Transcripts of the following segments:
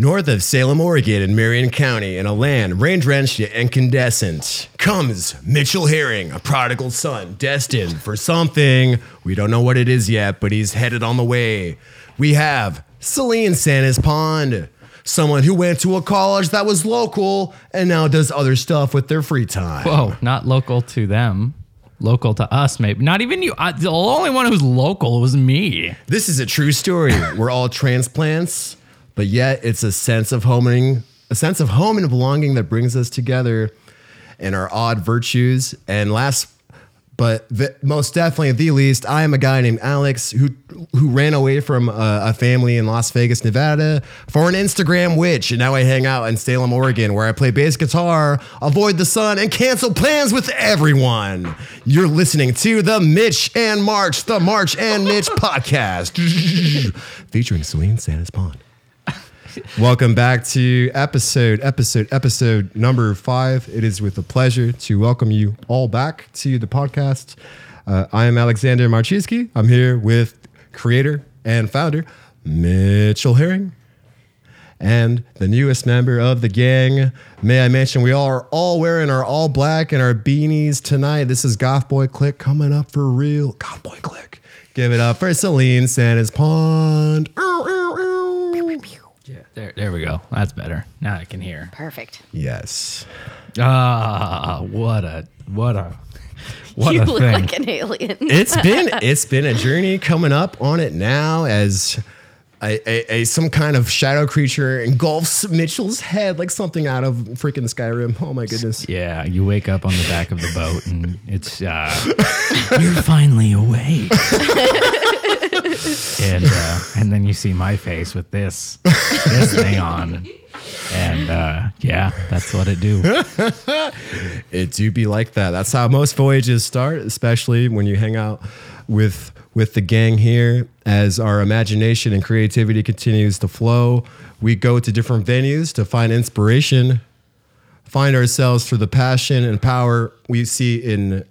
North of Salem, Oregon, in Marion County, in a land rain drenched yet incandescent, comes Mitchell Herring, a prodigal son, destined for something. We don't know what it is yet, but he's headed on the way. We have Celine Santa's Pond, someone who went to a college that was local and now does other stuff with their free time. Whoa, not local to them. Local to us, maybe. Not even you. I, the only one who's local was me. This is a true story. We're all transplants, but yet it's a sense of homing, a sense of home and belonging that brings us together and our odd virtues. And last but the, most definitely the least, I am a guy named Alex who who ran away from a, a, family in Las Vegas, Nevada for an Instagram witch, and now I hang out in Salem, Oregon, where I play bass guitar, avoid the sun, and cancel plans with everyone. You're listening to the Mitch and March, the March and Mitch podcast, featuring Celine Santa's Pond. Welcome back to episode, episode, episode number five. It is with a pleasure to welcome you all back to the podcast. Uh, I am Alexander Marchewski. I'm here with creator and founder Mitchell Herring and the newest member of the gang. May I mention we are all wearing our all black and our beanies tonight. This is GothBoiClique coming up for real. GothBoiClique. Give it up for Celine Santa's Pond. Ow, ow, there, there we go. That's better. Now I can hear. Perfect. Yes. Ah, what a what a what you a look thing. like an alien. It's been it's been a journey coming up on it now as a, a, a some kind of shadow creature engulfs Mitchell's head like something out of freaking Skyrim. Oh my goodness. yeah, you wake up on the back of the boat and it's uh, you're finally awake. and uh, and then you see my face with this this thing on. And uh, yeah, that's what it do. It do be like that. That's how most voyages start, especially when you hang out with with the gang here. As our imagination and creativity continues to flow, we go to different venues to find inspiration, find ourselves through the passion and power we see in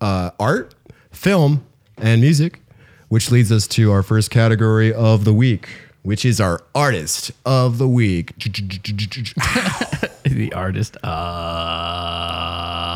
uh, art, film, and music, which leads us to our first category of the week, which is our artist of the week. the artist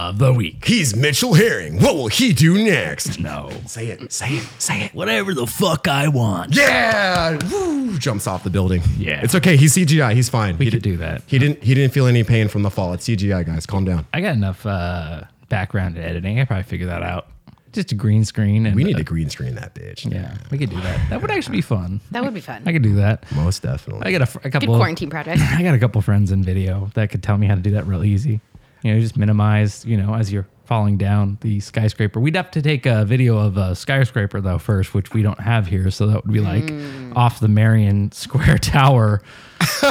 of the week. He's Mitchell Herring. What will he do next? No. Say it, say it, say it. Whatever the fuck I want. Yeah! Woo! Jumps off the building. Yeah. It's okay. He's CGI. He's fine. We he could did- do that. He didn't he didn't feel any pain from the fall. It's CGI, guys. Calm down. I got enough uh, background in editing. I probably figure that out. Just a green screen and We need uh, to green screen that bitch. Yeah, we could do that. That would actually be fun. that would be fun. I could do that. Most definitely. I got a, fr- a Good couple. quarantine project. I got a couple friends in video that could tell me how to do that real easy. You know, just minimize. You know, as you're falling down the skyscraper. We'd have to take a video of a skyscraper though first, which we don't have here. So that would be like off the Marion Square Tower,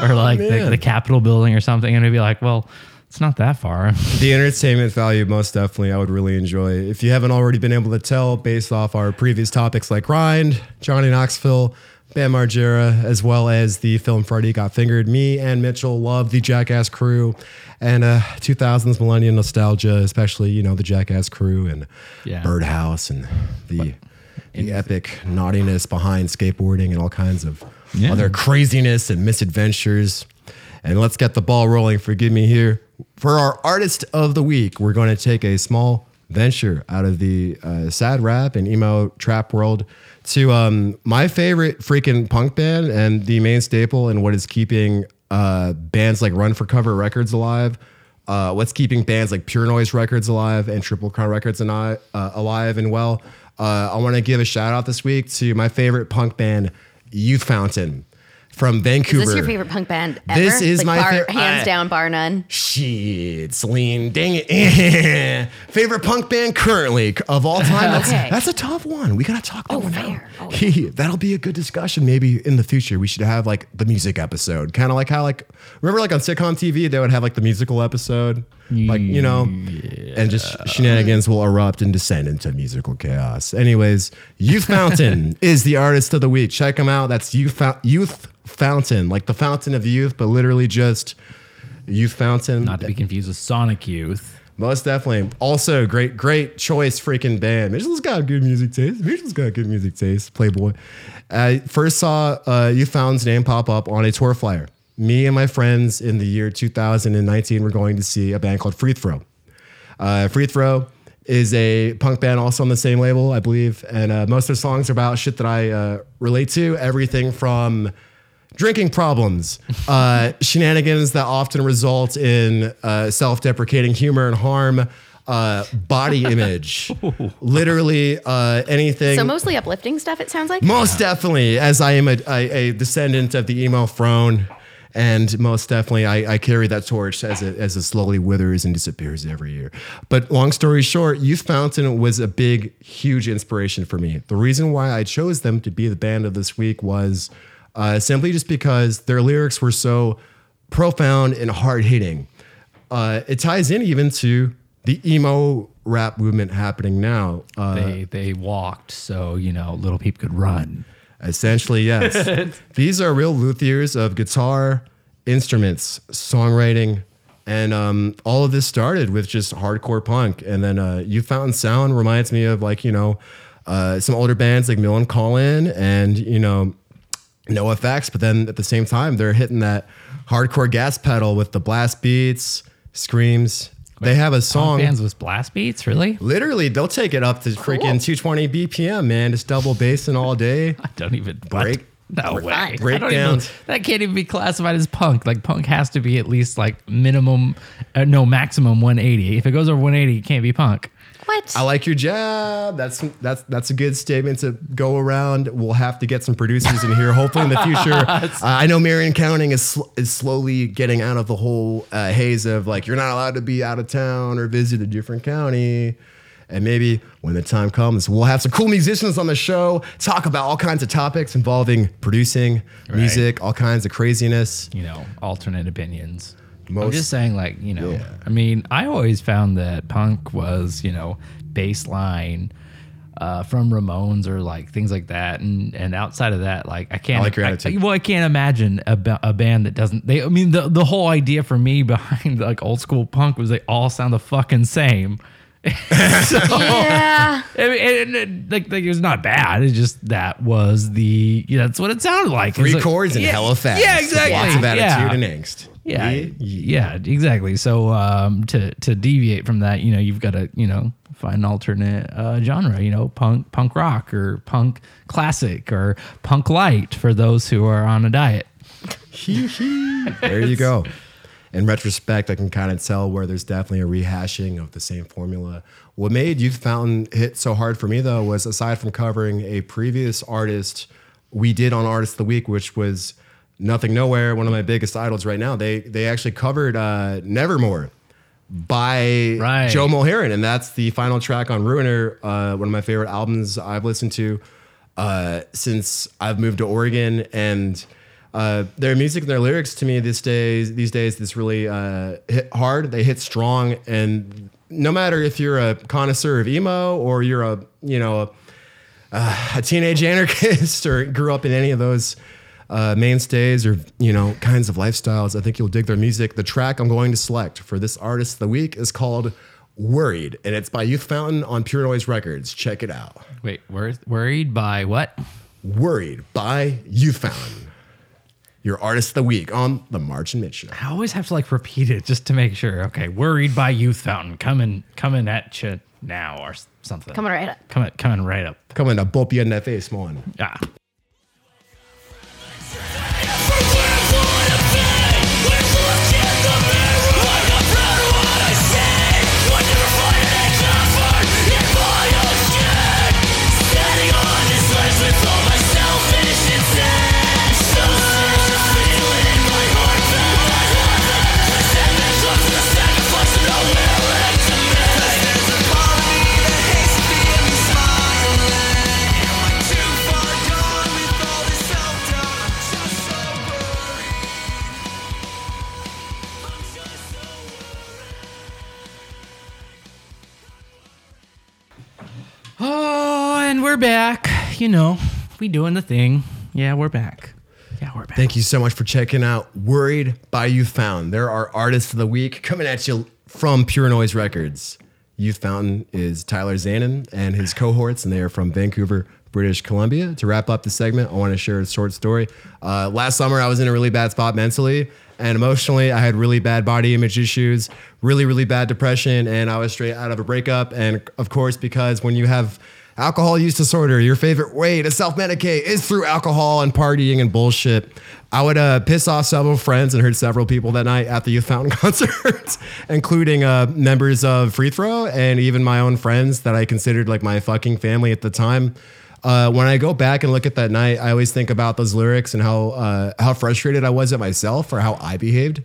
or like the, the Capitol building or something, and it'd be like, well, it's not that far. the entertainment value, most definitely, I would really enjoy. If you haven't already been able to tell based off our previous topics like Grind, Johnny Knoxville, Bam Margera, as well as the film Freddy Got Fingered, me and Mitchell love the Jackass crew and uh, 2000s millennium nostalgia, especially, you know, the Jackass crew and Yeah. Birdhouse and the, the epic naughtiness behind skateboarding and all kinds of Yeah. other craziness and misadventures. And let's get the ball rolling. Forgive me here. For our artist of the week, we're going to take a small venture out of the uh, sad rap and emo trap world to um, my favorite freaking punk band and the main staple and what is keeping uh, bands like Run for Cover Records alive. Uh, what's keeping bands like Pure Noise Records alive and Triple Crown Records and I, uh, alive and well. Uh, I want to give a shout out this week to my favorite punk band, Youth Fountain from Vancouver. Is this your favorite punk band ever? This is my bar, fa- hands I- down, bar none. Shit, Celine, dang it. Favorite punk band currently of all time? That's, Okay. that's a tough one. We gotta talk oh, that Oh, one fair. out. Oh, That'll be a good discussion. Maybe in the future we should have like the music episode, kind of like how like remember like on sitcom TV they would have like the musical episode, like you know, and just shenanigans will erupt and descend into musical chaos. Anyways, Youth Fountain is the artist of the week. Check them out. That's Youth Youth Fountain, like the fountain of youth, but literally just Youth Fountain. Not to be confused with Sonic Youth. Most definitely. Also, great, great choice, freaking band. Mitchell's got good music taste. Mitchell's got good music taste. Playboy. I first saw uh, You Found's name pop up on a tour flyer. Me and my friends in the year 2019 were going to see a band called Free Throw. Uh, Free Throw is a punk band also on the same label, I believe. And uh, most of their songs are about shit that I uh, relate to. Everything from drinking problems, uh, shenanigans that often result in uh, self deprecating humor and harm. Uh, body image, literally uh, anything. So mostly uplifting stuff. It sounds like. Most definitely, as I am a, a, a descendant of the emo throne, and most definitely, I, I carry that torch as it as it slowly withers and disappears every year. But long story short, Youth Fountain was a big, huge inspiration for me. The reason why I chose them to be the band of this week was uh, simply just because their lyrics were so profound and hard hitting. Uh, it ties in even to the emo rap movement happening now. Uh, They they walked so you know Lil Peep could run. Essentially, yes. These are real luthiers of guitar, instruments, songwriting, and um, all of this started with just hardcore punk. And then uh, Youth Fountain Sound reminds me of like you know uh, some older bands like Millencolin and you know NOFX. But then at the same time, they're hitting that hardcore gas pedal with the blast beats, screams. They have a Punk song. bands with blast beats, really? Literally, they'll take it up to freaking 220 BPM, man. Just double bassing all day. I don't even Break- What? No way. Breakdowns. even- that can't even be classified as punk. Like punk has to be at least like minimum, uh, no maximum 180. If it goes over 180, it can't be punk. What? I like your job. That's that's that's a good statement to go around. We'll have to get some producers in here, hopefully in the future. Uh, I know Marion County is sl- is slowly getting out of the whole uh, haze of like you're not allowed to be out of town or visit a different county. And maybe when the time comes, we'll have some cool musicians on the show, talk about all kinds of topics involving producing, music, all kinds of craziness. You know, alternate opinions. I'm just saying, like, you know, Yeah. I mean, I always found that punk was, you know, baseline uh, from Ramones or like things like that. And and outside of that, like, I can't. I like your attitude. well, I can't imagine a, a band that doesn't. They, I mean, the the whole idea for me behind like old school punk was they all sound the fucking same. yeah. I mean, and, and, like, like it was not bad. It's just that was the yeah, that's what it sounded like. Three It's like- chords and yeah, hella fast. Yeah, exactly. Lots of attitude yeah. and angst. Yeah, Yeah. yeah, exactly. So um, to to deviate from that, you know, you've got to you know find an alternate uh, genre. You know, punk punk rock or punk classic or punk light for those who are on a diet. there you go. In retrospect, I can kind of tell where there's definitely a rehashing of the same formula. What made Youth Fountain hit so hard for me, though, was aside from covering a previous artist we did on Artist of the Week, which was Nothing Nowhere, one of my biggest idols right now. They they actually covered uh, Nevermore by Right. Joe Mulherin, and that's the final track on Ruiner, uh, one of my favorite albums I've listened to uh, since I've moved to Oregon. And uh, their music and their lyrics to me these days, these days, this really uh, hit hard. They hit strong, and no matter if you're a connoisseur of emo or you're a you know a, a teenage anarchist or grew up in any of those uh, mainstays or you know kinds of lifestyles, I think you'll dig their music. The track I'm going to select for this artist of the week is called "Worried," and it's by Youth Fountain on Pure Noise Records. Check it out. Wait, wor- worried by what? "Worried" by Youth Fountain. Your artist of the week on the March and Mitch Show. I always have to like repeat it just to make sure. Okay, worried by Youth Fountain coming coming at you now or something. Coming right up. coming coming right up. Coming to bop you in the face, man. Ah. We're back. You know, we doing the thing. Yeah, we're back. Yeah, we're back. Thank you so much for checking out Worried by Youth Fountain. There are artists of the week coming at you from Pure Noise Records. Youth Fountain is Tyler Zanin and his cohorts, and they are from Vancouver, British Columbia. To wrap up the segment, I want to share a short story. Uh, last summer, I was in a really bad spot mentally and emotionally. I had really bad body image issues, really, really bad depression, and I was straight out of a breakup. And of course, because when you have alcohol use disorder, your favorite way to self medicate is through alcohol and partying and bullshit. I would uh, piss off several friends and hurt several people that night at the Youth Fountain concert, including uh, members of Free Throw and even my own friends that I considered like my fucking family at the time. Uh, when I go back and look at that night, I always think about those lyrics and how uh, how frustrated I was at myself for how I behaved,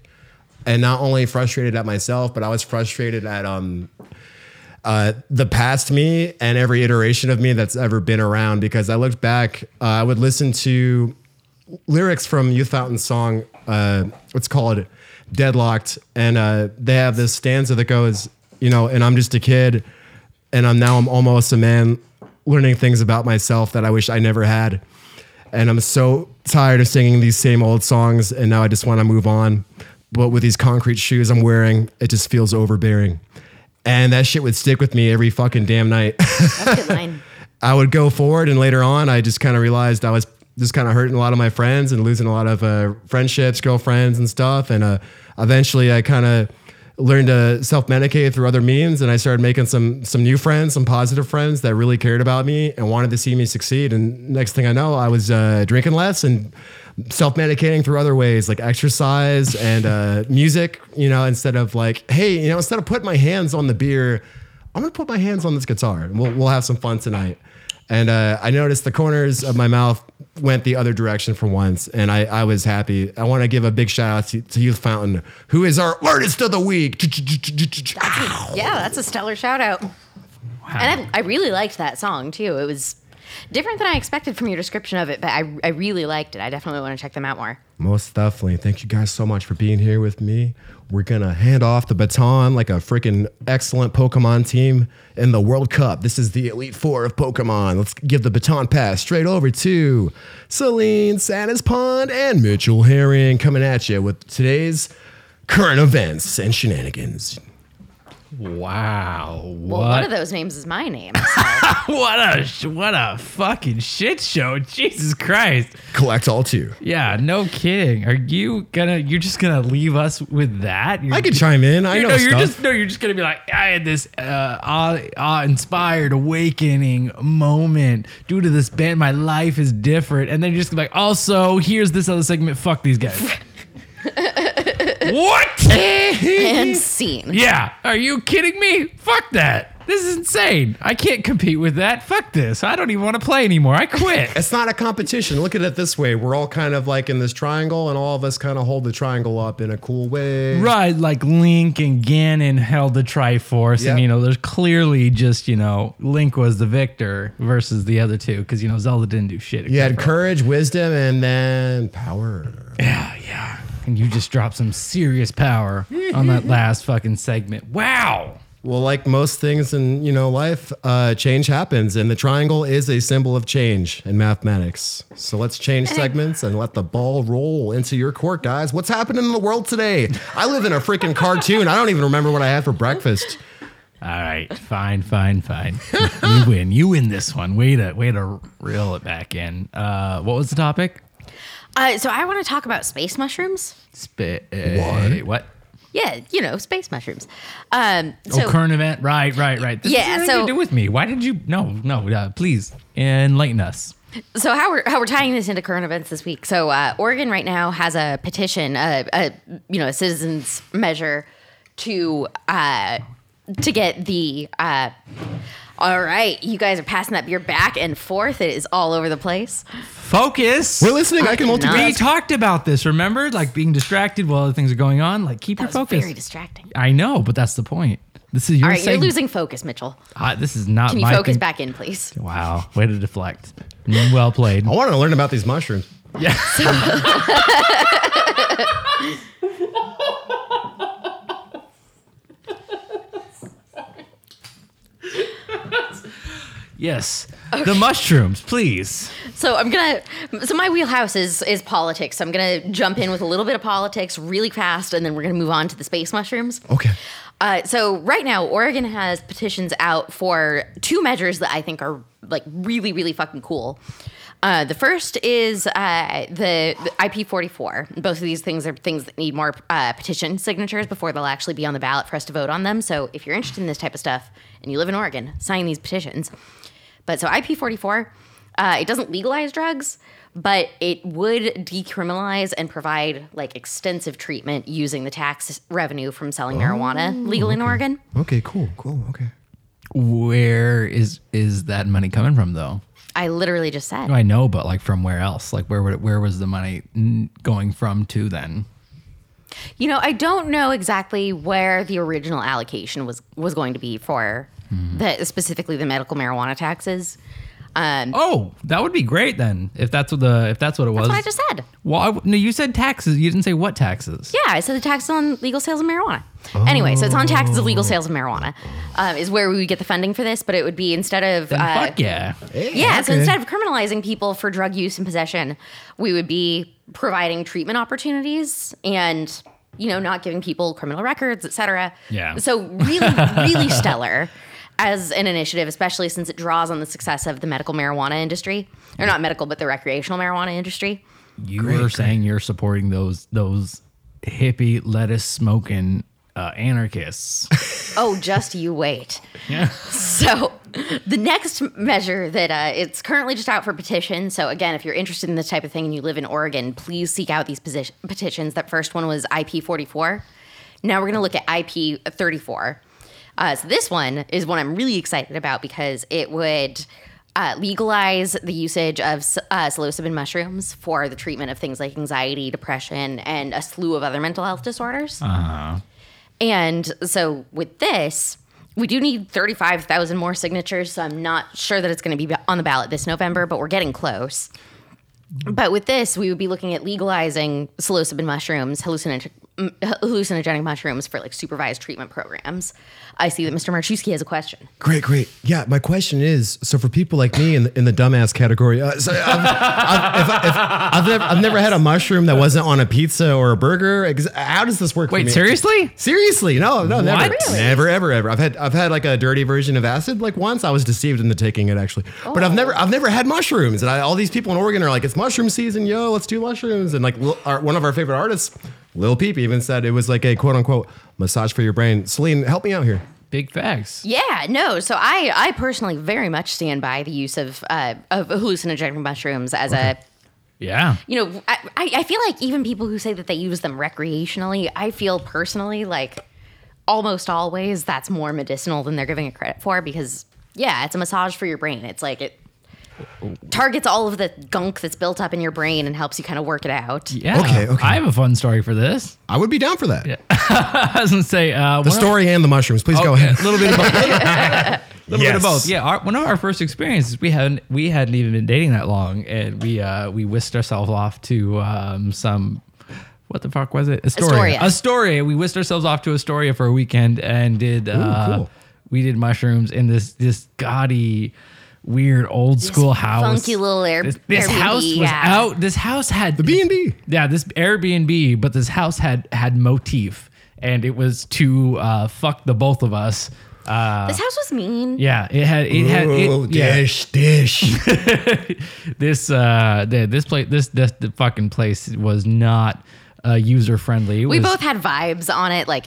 and not only frustrated at myself, but I was frustrated at um, uh, the past me and every iteration of me that's ever been around. Because I looked back, uh, I would listen to lyrics from Youth Fountain's song. Uh, what's called "Deadlocked," and uh, they have this stanza that goes, you know, and I'm just a kid, and I'm now I'm almost a man, learning things about myself that I wish I never had, and I'm so tired of singing these same old songs, and now I just want to move on. But with these concrete shoes I'm wearing, it just feels overbearing. And that shit would stick with me every fucking damn night. That's good line. I would go forward, and later on, I just kind of realized I was just kind of hurting a lot of my friends and losing a lot of uh, friendships, girlfriends, and stuff. And uh, eventually, I kind of learned to self medicate through other means, and I started making some some new friends, some positive friends that really cared about me and wanted to see me succeed. And next thing I know, I was uh, drinking less and self medicating through other ways like exercise and uh, music. You know, instead of like, hey, you know, instead of putting my hands on the beer, I'm gonna put my hands on this guitar. and We'll we'll have some fun tonight. And uh, I noticed the corners of my mouth went the other direction for once, and I, I was happy. I want to give a big shout out to, to Youth Fountain, who is our artist of the week. Yeah, that's a stellar shout out. Wow. And I, I really liked that song too. It was different than I expected from your description of it, but I, I really liked it. I definitely want to check them out more. Most definitely. Thank you guys so much for being here with me. We're going to hand off the baton like a freaking excellent Pokemon team in the World Cup. This is the Elite Four of Pokemon. Let's give the baton pass straight over to Celine Santa's Pond and Mitchell Herring coming at you with today's current events and shenanigans. Wow. Well, What? one of those names is my name. so- what a what a fucking shit show. Jesus Christ. Collect all two. Yeah, no kidding. Are you gonna you're just gonna leave us with that? You're, I could chime in. I know, know, you're stuff. just no, you're just gonna be like, I had this uh, awe, awe inspired awakening moment due to this band. My life is different, and then you're just gonna be like, also, here's this other segment. Fuck these guys. what? and scene. yeah, are you kidding me? Fuck that. This is insane. I can't compete with that. Fuck this. I don't even want to play anymore. I quit. it's not a competition. Look at it this way. We're all kind of like in this triangle, and all of us kind of hold the triangle up in a cool way. Right, like Link and Ganon held the Triforce, Yep. and you know, there's clearly just you know, Link was the victor versus the other two because you know Zelda didn't do shit. You had except for- courage, wisdom, and then power. yeah, yeah, and you just dropped some serious power on that last fucking segment. Wow. Well, like most things in you know life, uh, change happens, and the triangle is a symbol of change in mathematics. So let's change segments and let the ball roll into your court, guys. What's happening in the world today? I live in a freaking cartoon. I don't even remember what I had for breakfast. All right, fine, fine, fine. you win. You win this one. Way to way to reel it back in. Uh, what was the topic? Uh, so I want to talk about space mushrooms. Spit. What? What? Yeah, you know, space mushrooms. Um, so oh, current event. Right, right, right. This Yeah, has so- to do with me. Why did you? No, no. Uh, please enlighten us. So how we're how we're tying this into current events this week? So uh, Oregon right now has a petition, a, a you know a citizens measure to uh, to get the. Uh, all right, you guys are passing that beer back and forth. It is all over the place. Focus. We're listening. I, can cannot. multitask. We talked about this. Remember, like being distracted while other things are going on. Like keep That your was focus. very distracting. I know, but that's the point. This is your All right, you're losing focus, Mitchell. Ah, this is not Can you my focus thing. back in, please? Wow, way to deflect. Well played. I want to learn about these mushrooms. Yeah. yes. The mushrooms, please. So I'm gonna. So my wheelhouse is is politics. So I'm gonna jump in with a little bit of politics really fast, and then we're gonna move on to the space mushrooms. Okay. Uh, so right now, Oregon has petitions out for two measures that I think are like really, really fucking cool. Uh, the first is uh, the, the IP44. Both of these things are things that need more uh, petition signatures before they'll actually be on the ballot for us to vote on them. So if you're interested in this type of stuff and you live in Oregon, sign these petitions. But so IP44, uh, it doesn't legalize drugs, but it would decriminalize and provide like extensive treatment using the tax revenue from selling marijuana legal in Oregon. Okay. Cool. Cool. Okay. Where is is that money coming from though? I literally just said. I know, but like from where else? Like where would it, where was the money going from to then? You know, I don't know exactly where the original allocation was was going to be for the specifically the medical marijuana taxes. Um, Oh, that would be great then. If that's what the if that's what it was. that's what I just said. Well, I, no, you said taxes. You didn't say what taxes. Yeah, I said the taxes on legal sales of marijuana. Anyway, so it's on taxes of legal sales of marijuana um, is where we would get the funding for this, but it would be instead of Then uh, fuck yeah. Yeah, so okay. instead of criminalizing people for drug use and possession, we would be providing treatment opportunities and you know not giving people criminal records, etc. Yeah. So really, really stellar as an initiative, especially since it draws on the success of the medical marijuana industry, or not medical, but the recreational marijuana industry. You were saying you're supporting those those hippie lettuce smoking uh, anarchists. Oh, just you wait. yeah. So, the next measure that uh, it's currently just out for petition. So, again, if you're interested in this type of thing and you live in Oregon, please seek out these position, petitions. That first one was IP 44. Now we're going to look at IP 34. Uh, so, this one is one I'm really excited about because it would uh, legalize the usage of uh, psilocybin mushrooms for the treatment of things like anxiety, depression, and a slew of other mental health disorders. And so with this, we do need 35,000 more signatures. So I'm not sure that it's going to be on the ballot this November, but we're getting close. But with this, we would be looking at legalizing psilocybin mushrooms, hallucinogenic, hallucinogenic mushrooms for like supervised treatment programs. I see that Mr. Marchewski has a question. Great, great. Yeah, my question is: so for people like me in the, in the dumbass category, uh, so I've, I've, if, if, I've, never, I've never had a mushroom that wasn't on a pizza or a burger. How does this work? for Wait, me? seriously? Seriously, no, no, never, Really? never, ever, ever. I've had I've had like a dirty version of acid like once. I was deceived into taking it actually, but I've never I've never had mushrooms. And I, all these people in Oregon are like, it's mushroom season, yo, let's do mushrooms. And like our, one of our favorite artists, Lil Peep, even said it was like a quote unquote massage for your brain. Celine, help me out here. Big facts. Yeah, no. So I, I personally very much stand by the use of uh, of hallucinogenic mushrooms as a Yeah. you know, I, I I feel like even people who say that they use them recreationally, I feel personally like almost always that's more medicinal than they're giving it credit for because, yeah, it's a massage for your brain. It's like it targets all of the gunk that's built up in your brain and helps you kind of work it out. Yeah. Okay, okay. I have a fun story for this. I would be down for that. I was gonna say uh, The one of- story and the mushrooms. Please go ahead. A little bit of both. A little bit of both. Yeah, our, one of our first experiences, we hadn't we hadn't even been dating that long, and we uh, we whisked ourselves off to um, some. What the fuck was it? Astoria. Astoria. Astoria. We whisked ourselves off to Astoria for a weekend and did. Uh, cool. We did mushrooms in this this gaudy, weird old school house. funky little Air- This, this Airbnb, house was yeah. out. This house had The B and B. yeah, this Airbnb, but this house had had motif, and it was to uh, fuck the both of us. Uh, This house was mean. yeah, it had it had Oh, it, yeah. dish, dish. This uh, the, this place this, this the fucking place was not uh, user friendly. We both had vibes on it. Like,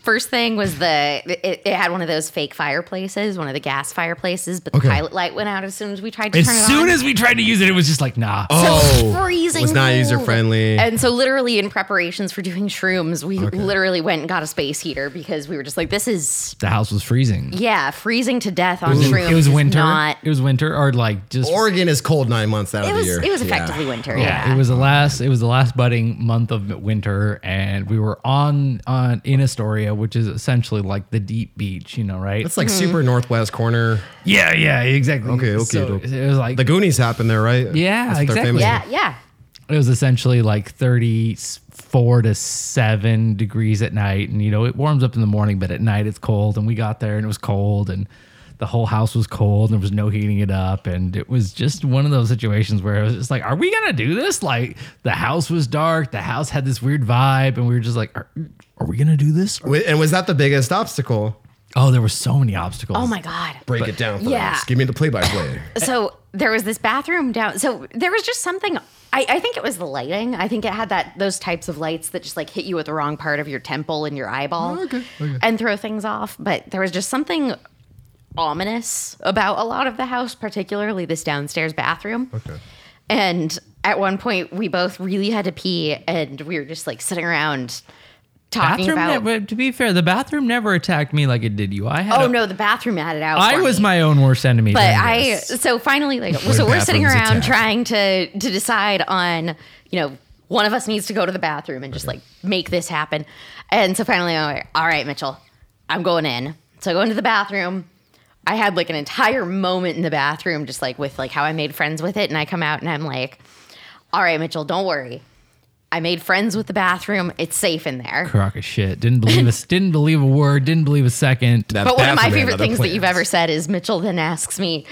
first thing was the it, it had one of those fake fireplaces, one of the gas fireplaces, but the Okay. pilot light went out as soon as we tried to As turn it on. As soon as we tried to use it, it was just like nah. Oh, freezing. was not user friendly. And so, literally, in preparations for doing shrooms, we literally went and got a space heater because we were just like, "This is The house was freezing. yeah, freezing to death on shrooms." It was winter. Not, It was winter, or like just Oregon is cold nine months out it of was the year. it was Yeah. effectively winter. Yeah, Yeah, it was the last. It was the last budding month of winter, and we were on on in Astoria, which is essentially like the deep beach, you know, right? It's like super northwest corner. yeah, yeah, exactly. Okay, okay, So dope. it was like The Goonies happened there, right? Yeah, That's exactly. yeah, yeah. it was essentially like thirty four to seven degrees at night, and you know it warms up in the morning, but at night it's cold. And we got there, and it was cold, and the whole house was cold. And there was no heating it up, and it was just one of those situations where it was just like, "Are we gonna do this?" Like the house was dark, the house had this weird vibe, and we were just like, "Are, are we gonna do this?" Wi- And was that the biggest obstacle? Oh, there were so many obstacles. Oh my god. Break it down for Yeah. us. Give me the play by play. so there was this bathroom down so there was just something I, I think it was the lighting i think it had that those types of lights that just like hit you at the wrong part of your temple and your eyeball oh, okay, okay. and throw things off but there was just something ominous about a lot of the house particularly this downstairs bathroom Okay. and at one point we both really had to pee and we were just like sitting around talking Bathroom about never, to be fair, the bathroom never attacked me like it did you. I had oh a- no the bathroom had it out I for was me. my own worst enemy. but I so finally like so we're sitting around attack? trying to to decide on you know one of us needs to go to the bathroom and just like make this happen, and so finally I'm like, all right, Mitchell, I'm going in. So I go into the bathroom. I had like an entire moment in the bathroom, just like with like how I made friends with it, and I come out and I'm like, all right, Mitchell, don't worry. I made friends with the bathroom. It's safe in there. crock of shit. Didn't believe us. didn't believe a word. Didn't believe a second. That But one of my favorite other things that you've ever said is Mitchell then asks me,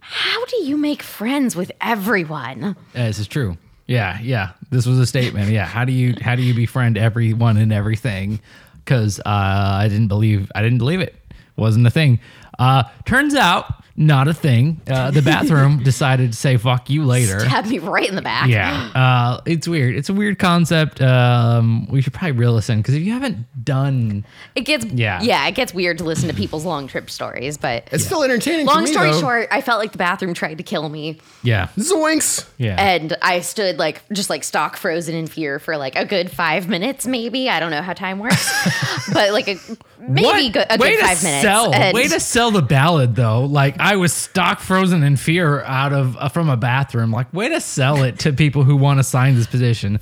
How do you make friends with everyone? Yeah, this is true. Yeah, yeah. This was a statement. Yeah. How do you how do you befriend everyone and everything? Because uh, I didn't believe I didn't believe it. Wasn't a thing. Uh, turns out not a thing. Uh, the bathroom decided to say "fuck you" later. Stab me right in the back. Yeah, uh, it's weird. It's a weird concept. Um, we should probably reel this in because if you haven't done, It gets Yeah. yeah, it gets weird to listen to people's long trip stories, but It's still entertaining. for long me, story though. short, I felt like the bathroom tried to kill me. yeah, Zoinks. yeah, And I stood like just like stock frozen in fear for like a good five minutes, maybe. I don't know how time works, but like a maybe What? good, a way good to five minutes. Sell. And- Way to sell the ballad though. Like I was stock frozen in fear out of uh, from a bathroom. Like way to sell it to people who want to sign this position.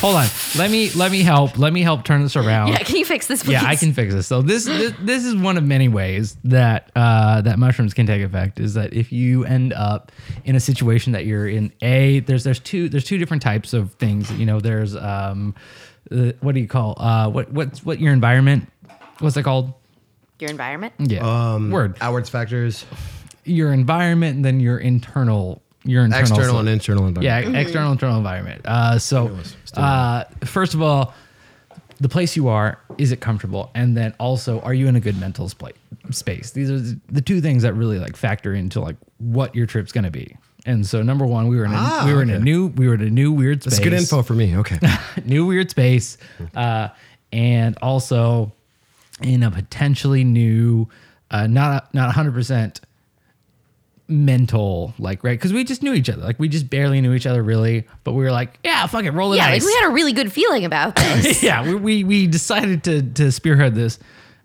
Hold on. Let me let me help. Let me help turn this around. yeah, can you fix this, please? Yeah, I can fix this. So this, this this is one of many ways that uh, that mushrooms can take effect. Is that if you end up in a situation that you're in, a there's there's two there's two different types of things. You know, there's um, uh, what do you call uh, what what's what your environment? What's it called? Your environment. Yeah, Um, word. Outwards factors, Your environment, and then your internal your internal external self. and internal environment. Yeah, external internal environment. Uh, so, uh, first of all, the place you are is it comfortable, and then also, are you in a good mental spa- space? These are the two things that really like factor into like what your trip's gonna be. And so, number one, we were in a, Ah, we were in a new we were in a new weird space. That's good info for me. Okay. new weird space, uh, and also in a potentially new, uh, not not hundred percent mental like right? Because we just knew each other. Like we just barely knew each other really. But we were like yeah fuck it roll the Yeah, like we had a really good feeling about this. yeah we, we we decided to to spearhead this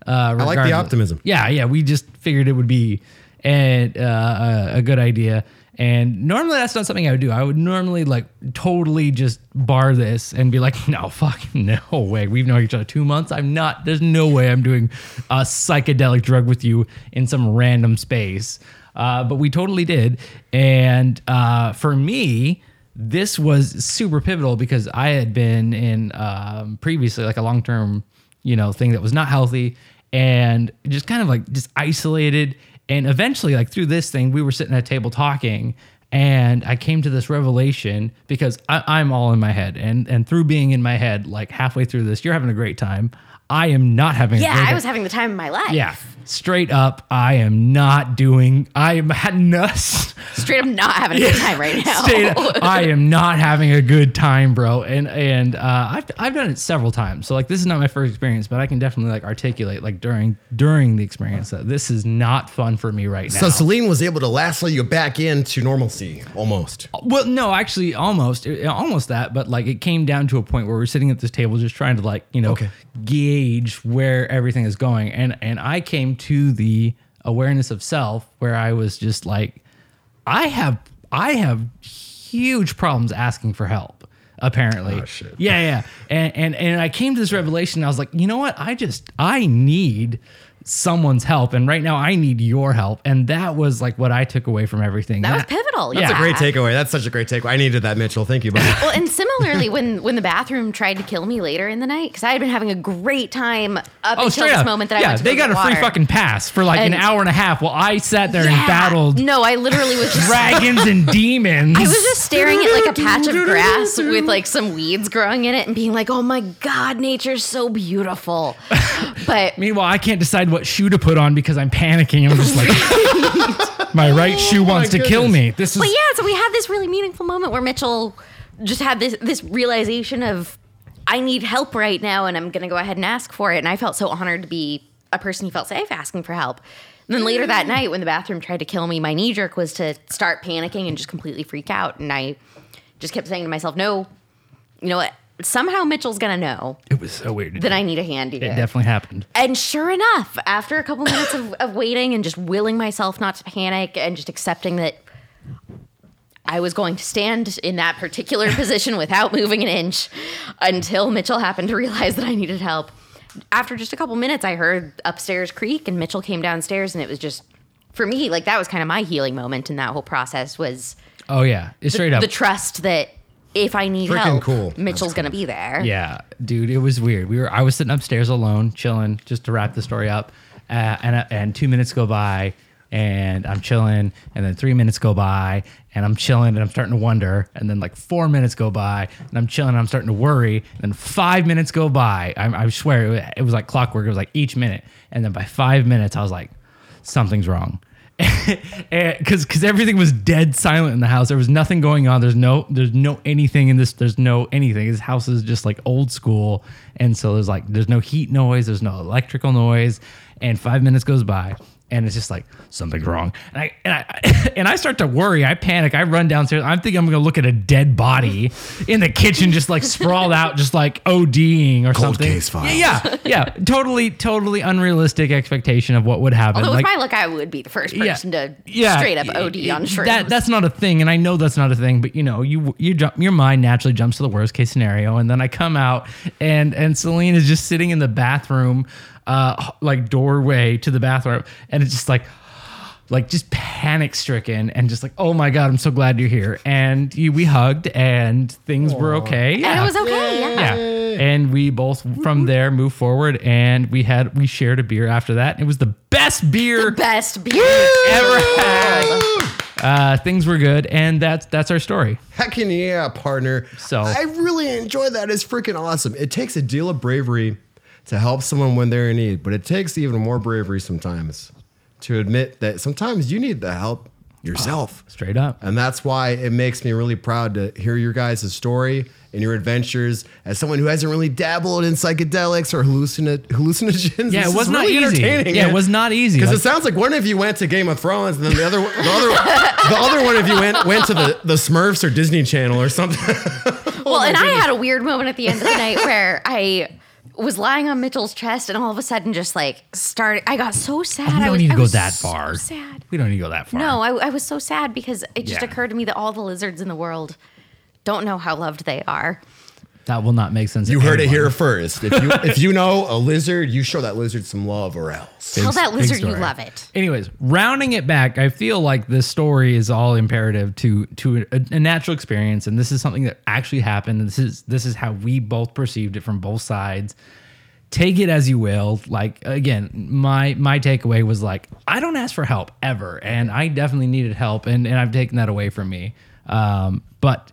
uh like the optimism. yeah yeah we just figured it would be and uh, a, a good idea. And normally that's not something i would do. I would normally like totally just bar this and be like no fuck no way. We've known each other two months. I'm not there's no way i'm doing a psychedelic drug with you in some random space uh, but we totally did and uh, for me this was super pivotal because I had been in um, previously like a long term, you know, thing that was not healthy and just kind of like just isolated. And eventually, like through this thing, we were sitting at a table talking, and I came to this revelation because I, I'm all in my head, and and through being in my head, like halfway through this, you're having a great time. I am not having. a Yeah, great I was having the time of my life. Yeah, straight up, I am not doing. I am nuts. Straight up not having a good time right now. Straight up, I am not having a good time, bro. And and uh, I've I've done it several times. So like this is not my first experience, but I can definitely like articulate like during during the experience that this is not fun for me right now. So Celine was able to lastly you back into normalcy almost. Well, no, actually, almost, it- almost that. But like, it came down to a point where we're sitting at this table, just trying to like, you know, Okay. gauge where everything is going. And and I came to the awareness of self, where I was just like, I have, I have huge problems asking for help. Apparently, Oh, shit. yeah, yeah. And and and I came to this revelation. I was like, you know what? I just I need someone's help and right now I need your help and that was like what I took away from everything. That was pivotal. Yeah, that's yeah. a Great takeaway. That's such a great takeaway. I needed that, Mitchell. Thank you, buddy. Well, and similarly, when when the bathroom tried to kill me later in the night, because I had been having a great time up Oh, until this up. moment that I yeah, went to they got get a free fucking pass for like an hour and a half while I sat there and battled No, I literally was just dragons and demons. I was just staring at like a patch of grass with like some weeds growing in it and being like, "Oh my god, nature's so beautiful." But Meanwhile, I can't decide what shoe to put on because I'm panicking. I'm just like, my right shoe oh wants to kill me. This is but yeah, so we had this really meaningful moment where Mitchell just had this this realization of I need help right now and I'm going to go ahead and ask for it and I felt so honored to be a person who felt safe asking for help. And then later that night when the bathroom tried to kill me, my knee jerk was to start panicking and just completely freak out and I just kept saying to myself, "No. You know what? Somehow Mitchell's to know it was so weird. that I need a handy." it definitely happened. And sure enough, after a couple minutes of, of waiting and just willing myself not to panic and just accepting that I was going to stand in that particular position without moving an inch until Mitchell happened to realize that I needed help. After just a couple minutes, I heard upstairs creak and Mitchell came downstairs and it was just for me, like that was kind of my healing moment in that whole process was Oh yeah, it's straight up. the trust that if I need Freaking help, cool. Mitchell's going to be there. Yeah, dude, it was weird. We were I was sitting upstairs alone, chilling, just to wrap the story up, uh, and uh, and two minutes go by, and I'm chilling, and then three minutes go by, and I'm chilling, and I'm starting to wonder, and then like four minutes go by, and I'm chilling, and I'm starting to worry, and then five minutes go by. I, I swear it was, it was like clockwork. It was like each minute, and then by five minutes, I was like, something's wrong. Eh, because because everything was dead silent in the house. There was nothing going on. There's no there's no anything in this. There's no anything. This house is just like old school, and so there's like there's no heat noise. There's no electrical noise. And five minutes goes by, and it's just like something's wrong. And I and I and I start to worry. I panic. I run downstairs. I'm thinking I'm gonna look at a dead body in the kitchen, just like sprawled out, just like ODing or Cold something. case files. Yeah, yeah, yeah. Totally, totally unrealistic expectation of what would happen. Although like, with my luck, I would be the first person to yeah, straight up OD it- on shrooms. That that's not a thing, and I know that's not a thing. But you know, you you jump, your mind naturally jumps to the worst case scenario, and then I come out, and and Celine is just sitting in the bathroom, uh, like doorway to the bathroom, and it's just like. Like just panic stricken and just like, oh my god, I'm so glad you're here. And you, we hugged and things were okay. and it was okay. Yeah. Yeah. And we both from there moved forward and we had we shared a beer after that. It was the best beer Best beer. ever had. Uh, things were good, and that's that's our story. Heck yeah, partner. So- I really enjoy that. It's freaking awesome. It takes a deal of bravery to help someone when they're in need, but it takes even more bravery sometimes to admit that sometimes you need the help yourself. Oh, straight up. And that's why it makes me really proud to hear your guys' story and your adventures as someone who hasn't really dabbled in psychedelics or hallucina- hallucinogens. Yeah, it was not really easy. entertaining, Yeah, it was not easy. Because Like- it sounds like one of you went to Game of Thrones, and then the other, the other, the other one of you went went to the, the Smurfs or Disney Channel or something. Oh well, and I had a weird moment at the end of the night where I was lying on Mitchell's chest and all of a sudden just like started. I got so sad. we I don't was, need to I go that so far. sad. We don't need to go that far. No, I, I was so sad because it just Yeah. occurred to me that all the lizards in the world don't know how loved they are. That will not make sense. You to heard it here first. If you if you know a lizard, you show that lizard some love, or else. Tell that lizard you love it. Anyways, rounding it back, I feel like this story is all imperative to to a, a natural experience, and this is something that actually happened. And this is this is how we both perceived it from both sides. Take it as you will. Like again, my my takeaway was like I don't ask for help ever, and I definitely needed help, and and I've taken that away from me. Um, but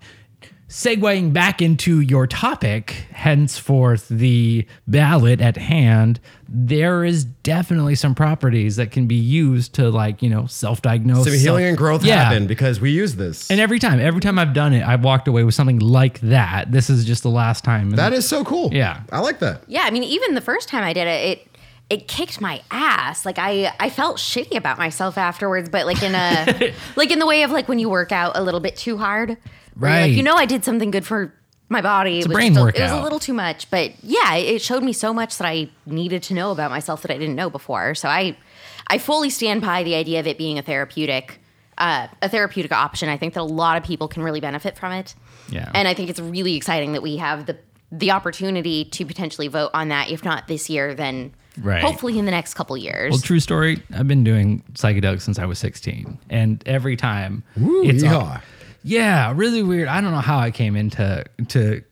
segueing back into your topic, henceforth the ballot at hand, there is definitely some properties that can be used to like, you know, self-diagnose. Some healing self- and growth Yeah. happen because we use this. And every time, every time I've done it, I've walked away with something like that. This is just the last time. That is so cool. Yeah. I like that. Yeah, I mean, even the first time I did it, it it kicked my ass. Like I I felt shitty about myself afterwards, but like in a like in the way of like when you work out a little bit too hard. Right. Like you know I did something good for my body. It a was brain just It was a little too much, but yeah, it showed me so much that I needed to know about myself that I didn't know before. So I I fully stand by the idea of it being a therapeutic uh, a therapeutic option. I think that a lot of people can really benefit from it. Yeah. And I think it's really exciting that we have the the opportunity to potentially vote on that. If not this year, then Right. hopefully in the next couple years. Well, true story. I've been doing psychedelics since I was 16, and every time Woo, it's yeehaw. yeah, really weird. I don't know how I came into to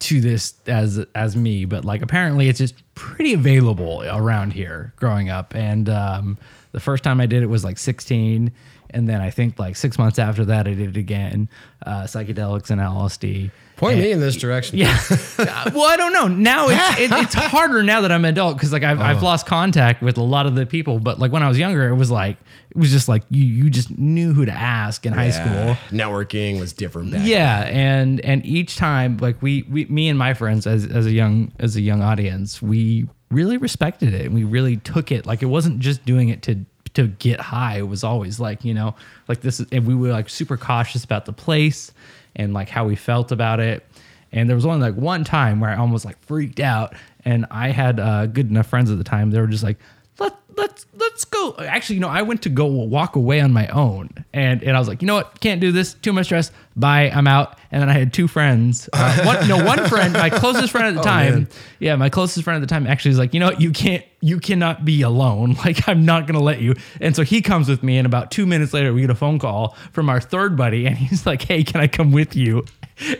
to this as as me, but like apparently it's just pretty available around here growing up. And um, the first time I did it was like 16, and then I think like six months after that I did it again, uh, psychedelics and LSD. Point And- me in this direction. yeah. Well, I don't know. Now it's it, it's harder now that I'm an adult because like I've, Oh. I've lost contact with a lot of the people. But like when I was younger, it was like it was just like you you just knew who to ask in high school. Networking was different back Yeah, and and each time like we we me and my friends as as a young as a young audience, we really respected it and we really took it like it wasn't just doing it to to get high. It was always like, you know, like this is and we were like super cautious about the place and like how we felt about it. And there was only like one time where I almost like freaked out and I had uh, good enough friends at the time. They were just like, let let's let's go. Actually, you know, I went to go walk away on my own, and and I was like, you know what, can't do this. Too much stress. Bye, I'm out. And then I had two friends. Uh, one, no, one friend, my closest friend at the time. man. Yeah, my closest friend at the time actually was like, you know what, you can't, you cannot be alone. Like I'm not gonna let you. And so he comes with me, and about two minutes later, we get a phone call from our third buddy, and he's like, hey, can I come with you?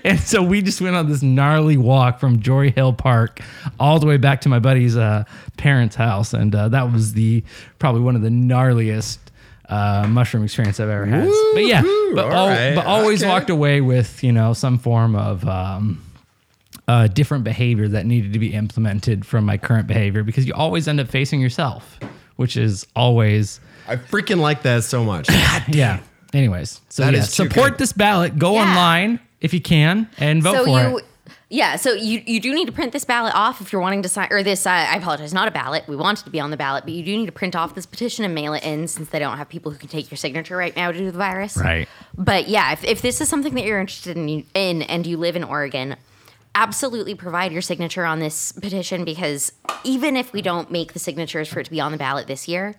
And so we just went on this gnarly walk from Jory Hill Park all the way back to my buddy's uh, parents' house, and uh, that was the probably one of the gnarliest uh, mushroom experience I've ever had. but yeah, Woo-hoo, but, all al- right, but always okay. walked away with you know some form of. Um, uh, different behavior that needed to be implemented from my current behavior because you always end up facing yourself, which is always I freaking like that so much. yeah. Anyways, so That yeah, is support good. this ballot. Go Yeah. online if you can and vote so for you it. Yeah so you you do need to print this ballot off if you're wanting to sign or this uh, i apologize not a ballot we want it to be on the ballot but you do need to print off this petition and mail it in since they don't have people who can take your signature right now due to the virus Right. but yeah if, if this is something that you're interested in, in and you live in oregon absolutely provide your signature on this petition because even if we don't make the signatures for it to be on the ballot this year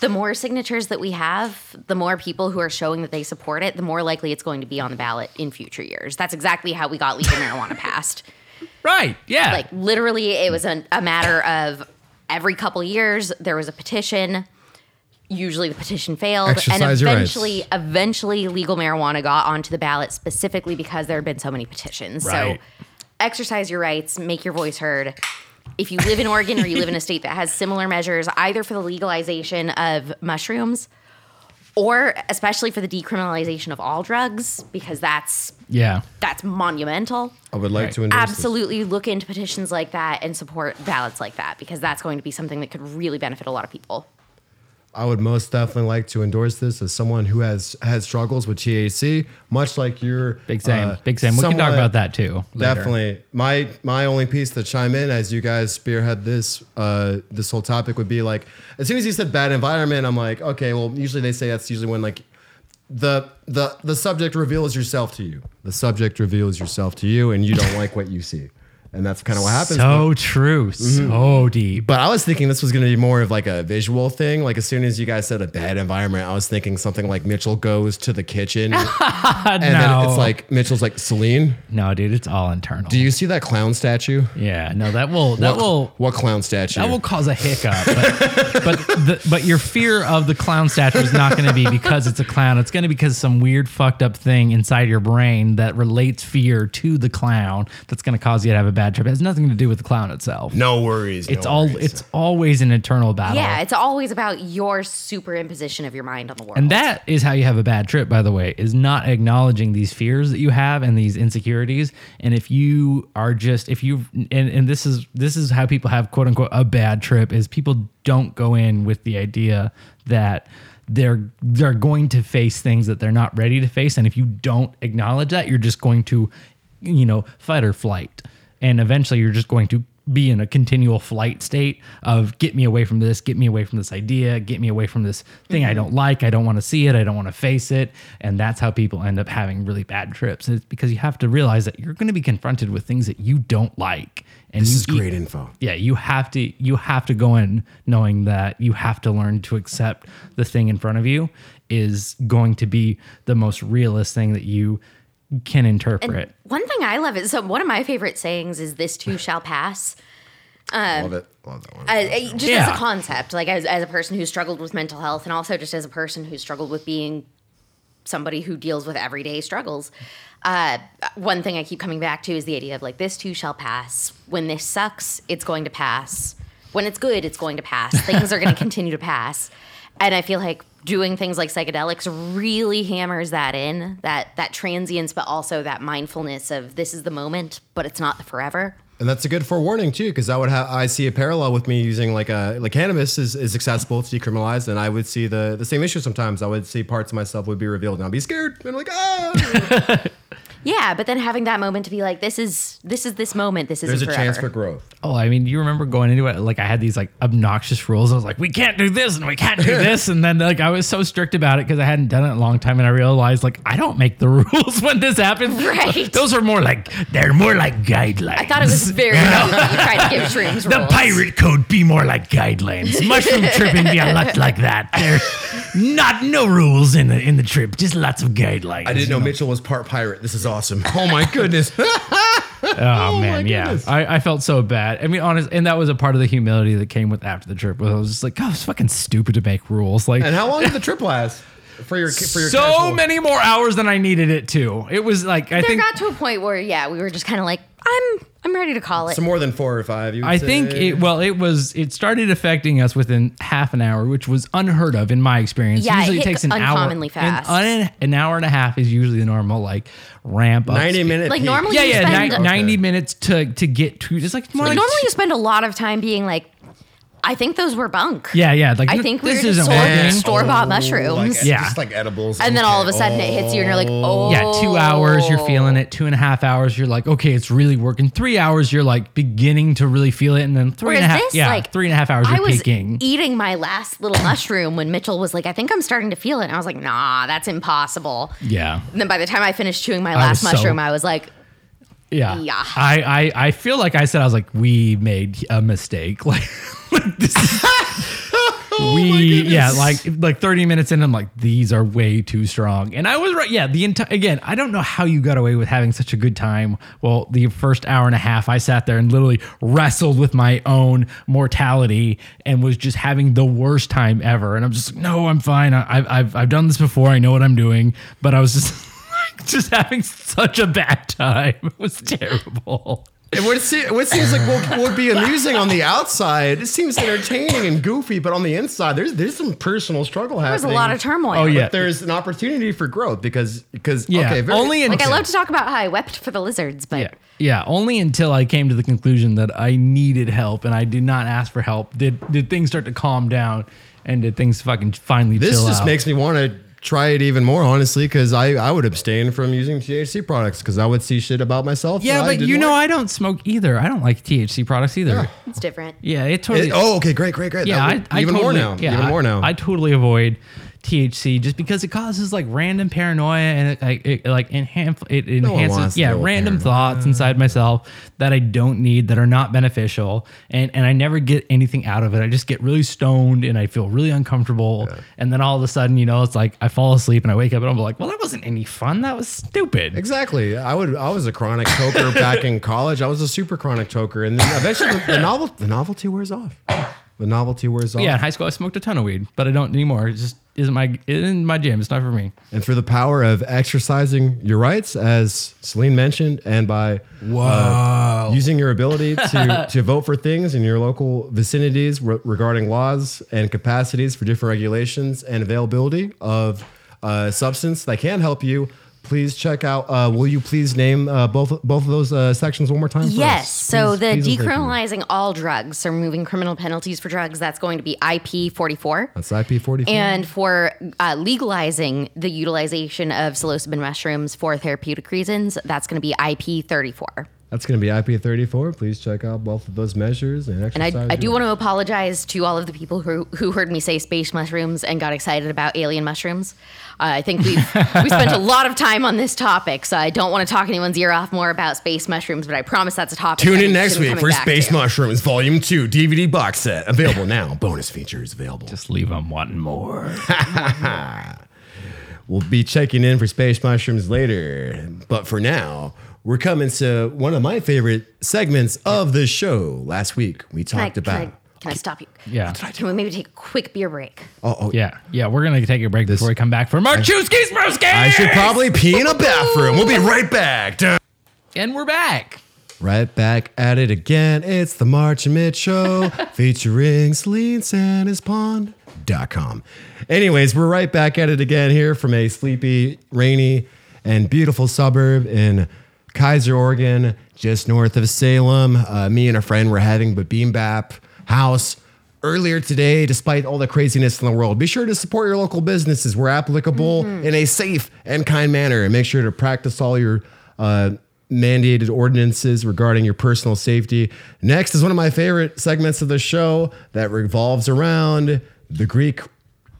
the more signatures that we have, the more people who are showing that they support it, the more likely it's going to be on the ballot in future years. That's exactly how we got legal marijuana passed. Right. Yeah. Like literally, it was a, a matter of every couple years there was a petition. Usually, the petition failed, Exercise and your rights. eventually, eventually, legal marijuana got onto the ballot specifically because there had been so many petitions. Right. So, exercise your rights, make your voice heard. If you live in Oregon or you live in a state that has similar measures, either for the legalization of mushrooms or especially for the decriminalization of all drugs, because that's yeah. that's monumental. I would like Right. to endorse this. Absolutely look into petitions like that and support ballots like that because that's going to be something that could really benefit a lot of people. I would most definitely like to endorse this as someone who has had struggles with THC, much like your Big Sam. uh, Big Sam. We can talk about that too. later. Definitely. My my only piece to chime in as you guys spearhead this uh this whole topic would be like as soon as you said bad environment, I'm like, okay, well usually they say that's usually when like the the the subject reveals yourself to you. The subject reveals yourself to you and you don't like what you see. And that's kind of what happens. So true. Mm-hmm. So deep. But I was thinking this was going to be more of like a visual thing. Like as soon as you guys said a bad environment, I was thinking something like Mitchell goes to the kitchen, and no. then it's like Mitchell's like Celine. no, dude, it's all internal. Do you see that clown statue? yeah. No, that will that what, will what clown statue? that will cause a hiccup. But but, the, but your fear of the clown statue is not going to be because it's a clown. It's going to be because some weird fucked up thing inside your brain that relates fear to the clown that's going to cause you to have a bad trip. It has nothing to do with the clown itself. no worries. It's no all worries. it's always an internal battle. Yeah, it's always about your superimposition of your mind on the world. And that is how you have a bad trip, by the way, is not acknowledging these fears that you have and these insecurities. And if you are just if you and, and this is this is how people have quote unquote a bad trip is people don't go in with the idea that they're they're going to face things that they're not ready to face. And if you don't acknowledge that, you're just going to, you know, fight or flight. And eventually you're just going to be in a continual flight state of get me away from this, get me away from this idea, get me away from this thing I mm-hmm. don't like. I don't want to see it. I don't want to face it. And that's how people end up having really bad trips. It's because you have to realize that you're going to be confronted with things that you don't like. And This is great info. yeah, you have to you have to go in knowing that you have to learn to accept the thing in front of you is going to be the most realist thing that you can interpret. One thing I love is so one of my favorite sayings is "This too shall pass." Love it. Love that one. as, uh, just as a concept, like as, as a person who struggled with mental health, and also just as a person who struggled with being somebody who deals with everyday struggles. Uh, one thing I keep coming back to is the idea of like this too shall pass. When this sucks, it's going to pass. When it's good, it's going to pass. Things are going to continue to pass, and I feel like doing things like psychedelics really hammers that in that that transience, but also that mindfulness of this is the moment, but it's not the forever. And that's a good forewarning too, because I would have I see a parallel with me using like a like cannabis is, is accessible, it's decriminalized, and I would see the the same issue sometimes. I would see parts of myself would be revealed, and I'd be scared, and I'm like, ah. Yeah, but then having that moment to be like, this is this is this moment. This isn't There's a forever. chance for growth. Oh, I mean, you remember going into it like I had these like obnoxious rules. I was like, we can't do this and we can't do this, and then like I was so strict about it because I hadn't done it in a long time, and I realized like I don't make the rules when this happens. Right. Those are more like they're more like guidelines. I thought it was very cute that you tried to give shrooms the rules. pirate code be more like guidelines. Mushroom tripping be a lot like that. There's not no rules in the in the trip, just lots of guidelines. I didn't know Mitchell was part pirate. This is awesome. Oh my goodness. Oh, oh man, yeah. goodness. I, I felt so bad. I mean, honest, and that was a part of the humility that came with after the trip. Was I was just like, God, it's fucking stupid to make rules. Like, and how long did the trip last for your for your so casual- many more hours than I needed it to. It was like I There think got to a point where yeah, we were just kind of like, I'm I'm ready to call it. So more than four or five. You would I think it well it was it started affecting us within half an hour, which was unheard of in my experience. Yeah, it usually takes an uncommonly hour. fast. An, an hour and a half is usually the normal like ramp up. ninety minutes. Like, normally Yeah, you yeah, spend- ni- Okay. ninety minutes to to get to just like more like like normally you spend a lot of time being like, I think those were bunk. yeah, yeah. Like I think we this were just isn't sorting working. store bought oh, Like, mushrooms. Yeah. just like edibles. And then all of a Okay. sudden it hits you and you're like, oh. Yeah, two oh. hours you're feeling it. Two and a half hours you're like, okay, it's really working. Three hours you're like beginning to really feel it, and then three Whereas and a half, this, yeah, like, three and a half hours I you're was peaking. eating my last little mushroom when Mitchell was like, I think I'm starting to feel it. And I was like, nah, that's impossible. yeah, And then by the time I finished chewing my I last was so- mushroom, I was like, yeah, Yeah. I, I, I feel like I said I was like, we made a mistake. Like, like this is, Oh we yeah like like 30 minutes in i'm like these are way too strong. And i was right. Yeah the entire again i don't know how you got away with having such a good time. Well the first hour and a half i sat there and literally wrestled with my own mortality and was just having the worst time ever. And i'm just like, no i'm fine. I, I've, I've i've done this before. I know what i'm doing. But i was just just having such a bad time it was terrible And what, it se- what seems like what would be amusing on the outside, it seems entertaining and goofy, but on the inside, there's there's some personal struggle happening. there's happening. a lot of turmoil. Oh, yeah. But there's an opportunity for growth because because yeah okay, very, only in Like I love to talk about how I wept for the lizards, but Yeah. Yeah, only until I came to the conclusion that I needed help and I did not ask for help did did things start to calm down and did things fucking finally This chill just out. makes me want to try it even more, honestly, because I, I would abstain from using THC products because I would see shit about myself. Yeah, but you know like. I don't smoke either. I don't like THC products either. it's different. Yeah, it totally It- oh, okay, great, great, great. Yeah, That I, would- I even totally, more now. Yeah, even more now. I, totally avoid THC just because it causes like random paranoia and it like it like enhance it one enhances yeah random paranoia. thoughts inside myself that I don't need that are not beneficial and and I never get anything out of it. I just get really stoned and I feel really uncomfortable and then all of a sudden you know it's like I fall asleep and I wake up and I'm like well that wasn't any fun that was stupid. Exactly. I would. I was a chronic toker back in college. I was a super chronic toker, and then eventually the, the novel the novelty wears off. The novelty wears off. Yeah, in high school I smoked a ton of weed, but I don't anymore. It just isn't my it isn't my jam. It's not for me. And for the power of exercising your rights, as Celine mentioned, and by uh, using your ability to, to vote for things in your local vicinities re- regarding laws and capacities for different regulations and availability of uh, substance that can help you. Please check out. Uh, will you please name uh, both both of those uh, sections one more time? for Yes. So Please- the please and thank you. decriminalizing all drugs, so removing criminal penalties for drugs, that's going to be IP 44. That's IP forty four. And for uh, legalizing the utilization of psilocybin mushrooms for therapeutic reasons, that's going to be IP 34. That's going to be IP thirty four. Please check out both of those measures and And. I, I do want to apologize to all of the people who, who heard me say space mushrooms and got excited about alien mushrooms. Uh, I think we've we spent a lot of time on this topic, so I don't want to talk anyone's ear off more about space mushrooms. But I promise that's a topic. Tune in next week for Space to. Mushrooms Volume 2 DVD box set. Available now. Bonus features available. Just leave them wanting more. We'll be checking in for Space Mushrooms later. But for now, we're coming to one of my favorite segments of the show. Last week we Can I, talked can, about. I, can I stop you? Yeah. Can we maybe take a quick beer break? oh, oh, Yeah. Yeah. We're going to take a break before we come back for Marchewski's Broski. I should probably pee in a bathroom. We'll be right back. Dun. And we're back. Right back at it again. It's the March and Mitch Show featuring Celine Santa's Pond.com. Anyways, we're right back at it again here from a sleepy, rainy, and beautiful suburb in Keizer, Oregon, just north of Salem. Uh, me and a friend were having a BeamBap house earlier today, despite all the craziness in the world. Be sure to support your local businesses where applicable in a safe and kind manner. And make sure to practice all your uh, mandated ordinances regarding your personal safety. Next is one of my favorite segments of the show that revolves around the Greek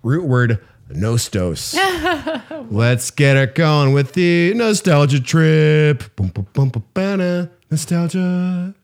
root word nostos. Let's get it going with the nostalgia trip. Boom, boom, boom, boom, ba-na. Nostalgia.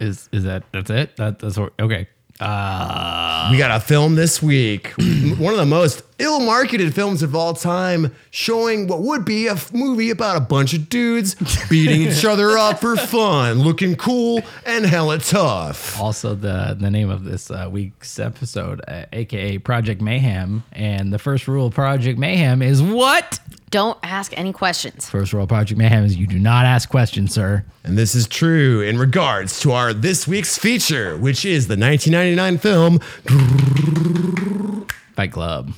Is is that that's it? That, that's what, okay. Uh, We got a film this week, one of the most ill-marketed films of all time, showing what would be a f- movie about a bunch of dudes beating each other up for fun, looking cool and hella tough. also the the name of this uh, week's episode, uh, aka Project Mayhem, and the first rule of Project Mayhem is what? Don't ask any questions. First rule of Project Mayhem is you do not ask questions, sir. And this is true in regards to our this week's feature, which is the 1999 film. Fight Club.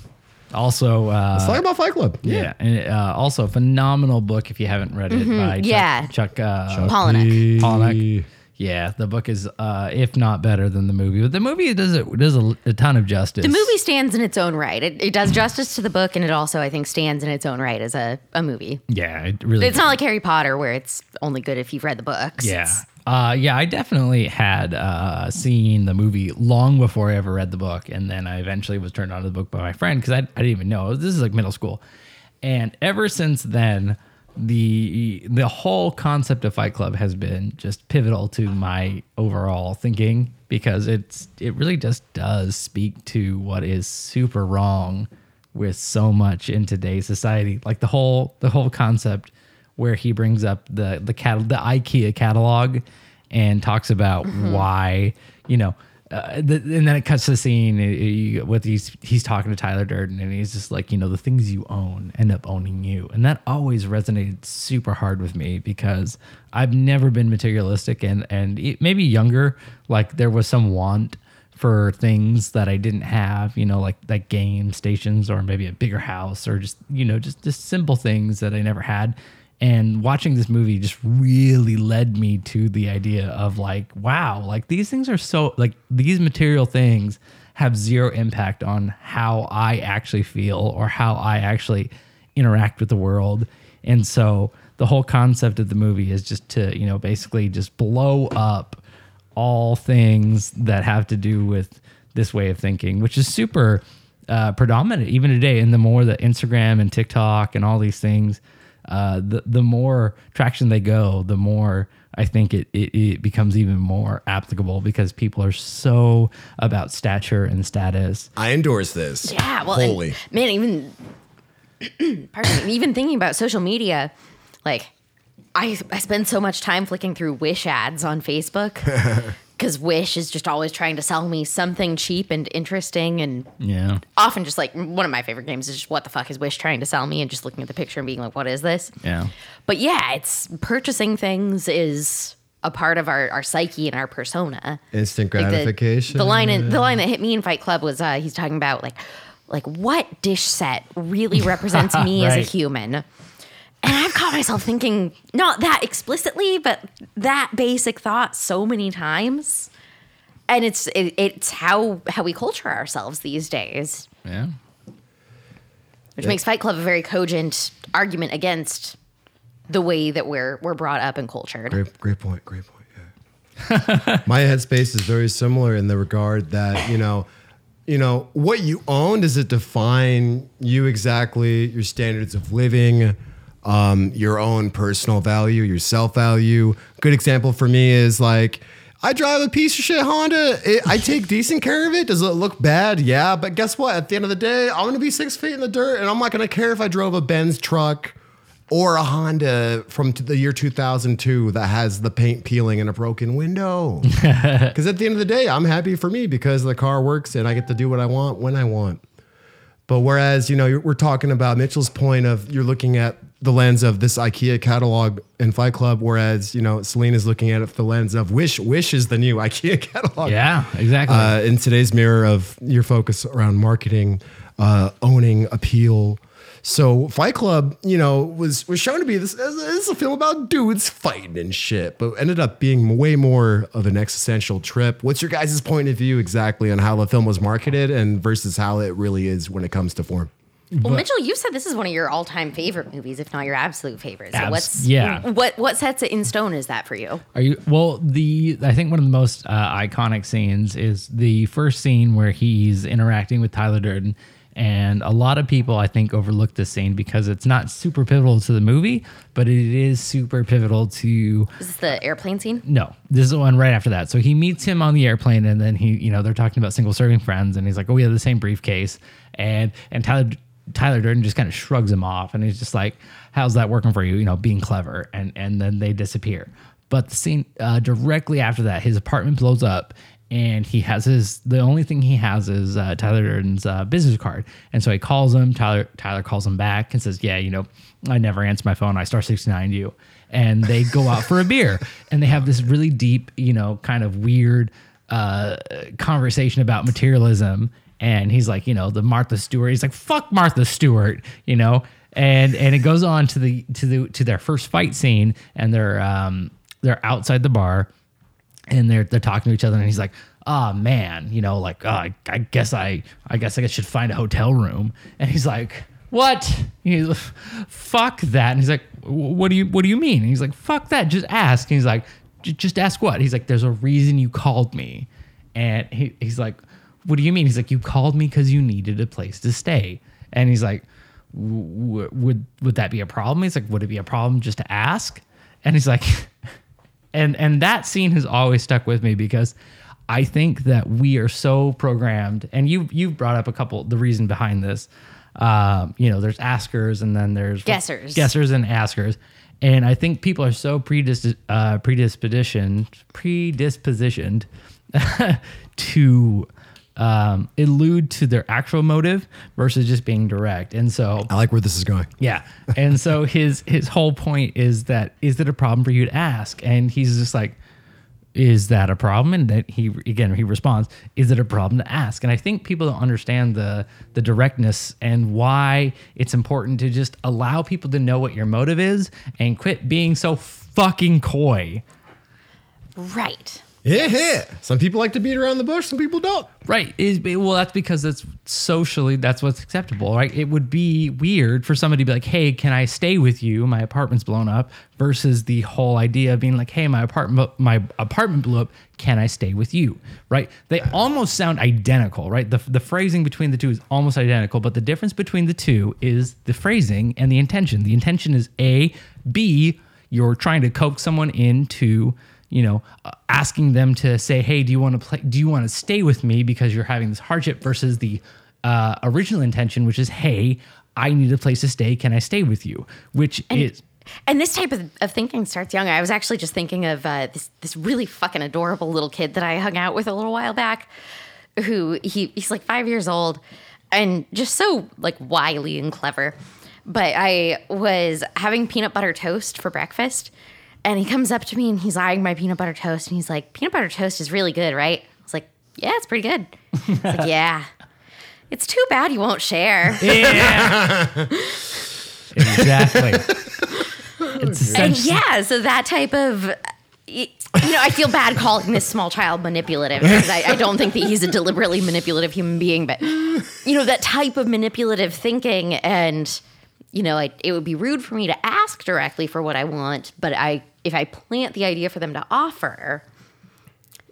Also, uh, Let's talk about Fight Club. yeah, and uh, also a phenomenal book if you haven't read it by Chuck, yeah. Chuck, uh, Palahniuk. Palahniuk. Yeah, the book is, uh, if not better than the movie, but the movie does it does a, a ton of justice. The movie stands in its own right. It, it does justice to the book, and it also, I think, stands in its own right as a, a movie. yeah, it really. It's not like Harry Potter, where it's only good if you've read the books. Yeah. It's- Uh, yeah, I definitely had uh, seen the movie long before I ever read the book. And then I eventually was turned on to the book by my friend because I, I didn't even know. This is like middle school. And ever since then, the the whole concept of Fight Club has been just pivotal to my overall thinking because it's it really just does speak to what is super wrong with so much in today's society. Like the whole the whole concept where he brings up the the cat the IKEA catalog and talks about mm-hmm. why you know. Uh, the, and then it cuts the scene with he's he's talking to Tyler Durden and he's just like you know the things you own end up owning you and that always resonated super hard with me because I've never been materialistic and and it, maybe younger like there was some want for things that I didn't have, you know, like like game stations or maybe a bigger house or just you know just just simple things that I never had. And watching this movie just really led me to the idea of like, wow, like these things are so like these material things have zero impact on how I actually feel or how I actually interact with the world. And so the whole concept of the movie is just to, you know, basically just blow up all things that have to do with this way of thinking, which is super uh, predominant even today. And the more that Instagram and TikTok and all these things, uh, the the more traction they go, the more I think it, it it becomes even more applicable because people are so about stature and status. I endorse this. Yeah, well, Holy. man, even pardon me, even thinking about social media, like I I spend so much time flicking through Wish ads on Facebook because Wish is just always trying to sell me something cheap and interesting, and Yeah, often just like one of my favorite games is just what the fuck is Wish trying to sell me, and just looking at the picture and being like, what is this? yeah, But yeah, it's purchasing things is a part of our, our psyche and our persona. Instant Like the- gratification. The, line in, the line that hit me in Fight Club was uh, he's talking about like like what dish set really represents me as a human. And I've caught myself thinking not that explicitly, but that basic thought so many times. And it's it, it's how how we culture ourselves these days, yeah. which makes Fight Club a very cogent argument against the way that we're we're brought up and cultured. Great, great point. Great point. Yeah. My headspace is very similar in the regard that you know, you know, what you own does it define you exactly, your standards of living, um, your own personal value, your self value. Good example for me is like. I drive a piece of shit Honda. It, I take decent care of it. Does it look bad? Yeah, but guess what? At the end of the day, I'm gonna be six feet in the dirt, and I'm not gonna care if I drove a Benz truck or a Honda from t- the year 2002 that has the paint peeling and a broken window. Because at the end of the day, I'm happy for me because the car works and I get to do what I want when I want. But whereas, you know, you're- we're talking about Mitchell's point of you're looking at the lens of this IKEA catalog and Fight Club, whereas, you know, Celine is looking at it the lens of Wish. Wish is the new IKEA catalog. Yeah, exactly. Uh, in today's mirror of your focus around marketing, uh, owning, appeal. So Fight Club, you know, was was shown to be this, this is a film about dudes fighting and shit, but ended up being way more of an existential trip. What's your guys' point of view exactly on how the film was marketed and versus how it really is when it comes to form? Well, Mitchell, you said this is one of your all-time favorite movies, if not your absolute favorite. So Abs- what's yeah. What what sets it in stone is that for you? Are you well? The I think one of the most uh, iconic scenes is the first scene where he's interacting with Tyler Durden, and a lot of people I think overlook this scene because it's not super pivotal to the movie, but it is super pivotal to Is this the airplane scene? no, this is the one right after that. So he meets him on the airplane, and then he, you know, they're talking about single serving friends, and he's like, "Oh, we have the same briefcase," and and Tyler Tyler Durden just kind of shrugs him off, and he's just like, "How's that working for you?" You know, being clever, and and then they disappear. But the scene uh, directly after that, his apartment blows up. And he has his the only thing he has is uh, Tyler Durden's uh, business card, and so he calls him. Tyler Tyler calls him back and says, "Yeah, you know, I never answer my phone. I star sixty nine you." and they go out for a beer and they have this really deep, you know, kind of weird uh, conversation about materialism. And he's like, you know, the Martha Stewart. He's like, fuck Martha Stewart, you know. And and it goes on to the to the to their first fight scene, and they're um they're outside the bar, and they're they're talking to each other, and he's like, "Oh man, you know, like, oh, I, I guess I, I guess I should find a hotel room." And he's like, "What?" He's, "Fuck that." And he's like, "What do you, what do you mean?" And he's like, "Fuck that. Just ask." And he's like, "J- "Just ask what?" He's like, "There's a reason you called me," and he, he's like, "What do you mean?" He's like, "You called me because you needed a place to stay," and he's like. "W- Would would that be a problem? He's like, would it be a problem just to ask? And he's like, and and that scene has always stuck with me because I think that we are so programmed, and you you've brought up a couple the reason behind this. Um, you know, there's askers and then there's Guessers. guessers and askers, and I think people are so predis- uh, predispositioned predispositioned to um, elude to their actual motive versus just being direct, and so I like where this is going. yeah. And so his his whole point is that is it a problem for you to ask? And he's just like, is that a problem? And that he again he responds, is it a problem to ask? And I think people don't understand the the directness and why it's important to just allow people to know what your motive is and quit being so fucking coy. Right. Yeah, yeah. Some people like to beat around the bush, some people don't. Right. Is well, that's because it's socially that's what's acceptable, right? It would be weird for somebody to be like, "Hey, can I stay with you? My apartment's blown up." Versus the whole idea of being like, "Hey, my apartment my apartment blew up. Can I stay with you?" Right? They almost sound identical, right? The the phrasing between the two is almost identical, but the difference between the two is the phrasing and the intention. The intention is A, B, you're trying to coax someone into you know, uh, asking them to say, "Hey, do you want to play? Do you want to stay with me because you're having this hardship?" Versus the uh, original intention, which is, "Hey, I need a place to stay. Can I stay with you?" Which is And this type of, of thinking starts young. I was actually just thinking of uh, this this really fucking adorable little kid that I hung out with a little while back, who he he's like five years old, and just so like wily and clever. But I was having peanut butter toast for breakfast, and he comes up to me and he's eyeing my peanut butter toast, and he's like, "Peanut butter toast is really good, right?" I was like, "Yeah, it's pretty good." He's like, "Yeah." It's too bad you won't share. yeah, exactly. it's And yeah, so that type of, you know, I feel bad calling this small child manipulative because I, I don't think that he's a deliberately manipulative human being, but you know, that type of manipulative thinking, and you know, I, it would be rude for me to ask directly for what I want, but I, if I plant the idea for them to offer,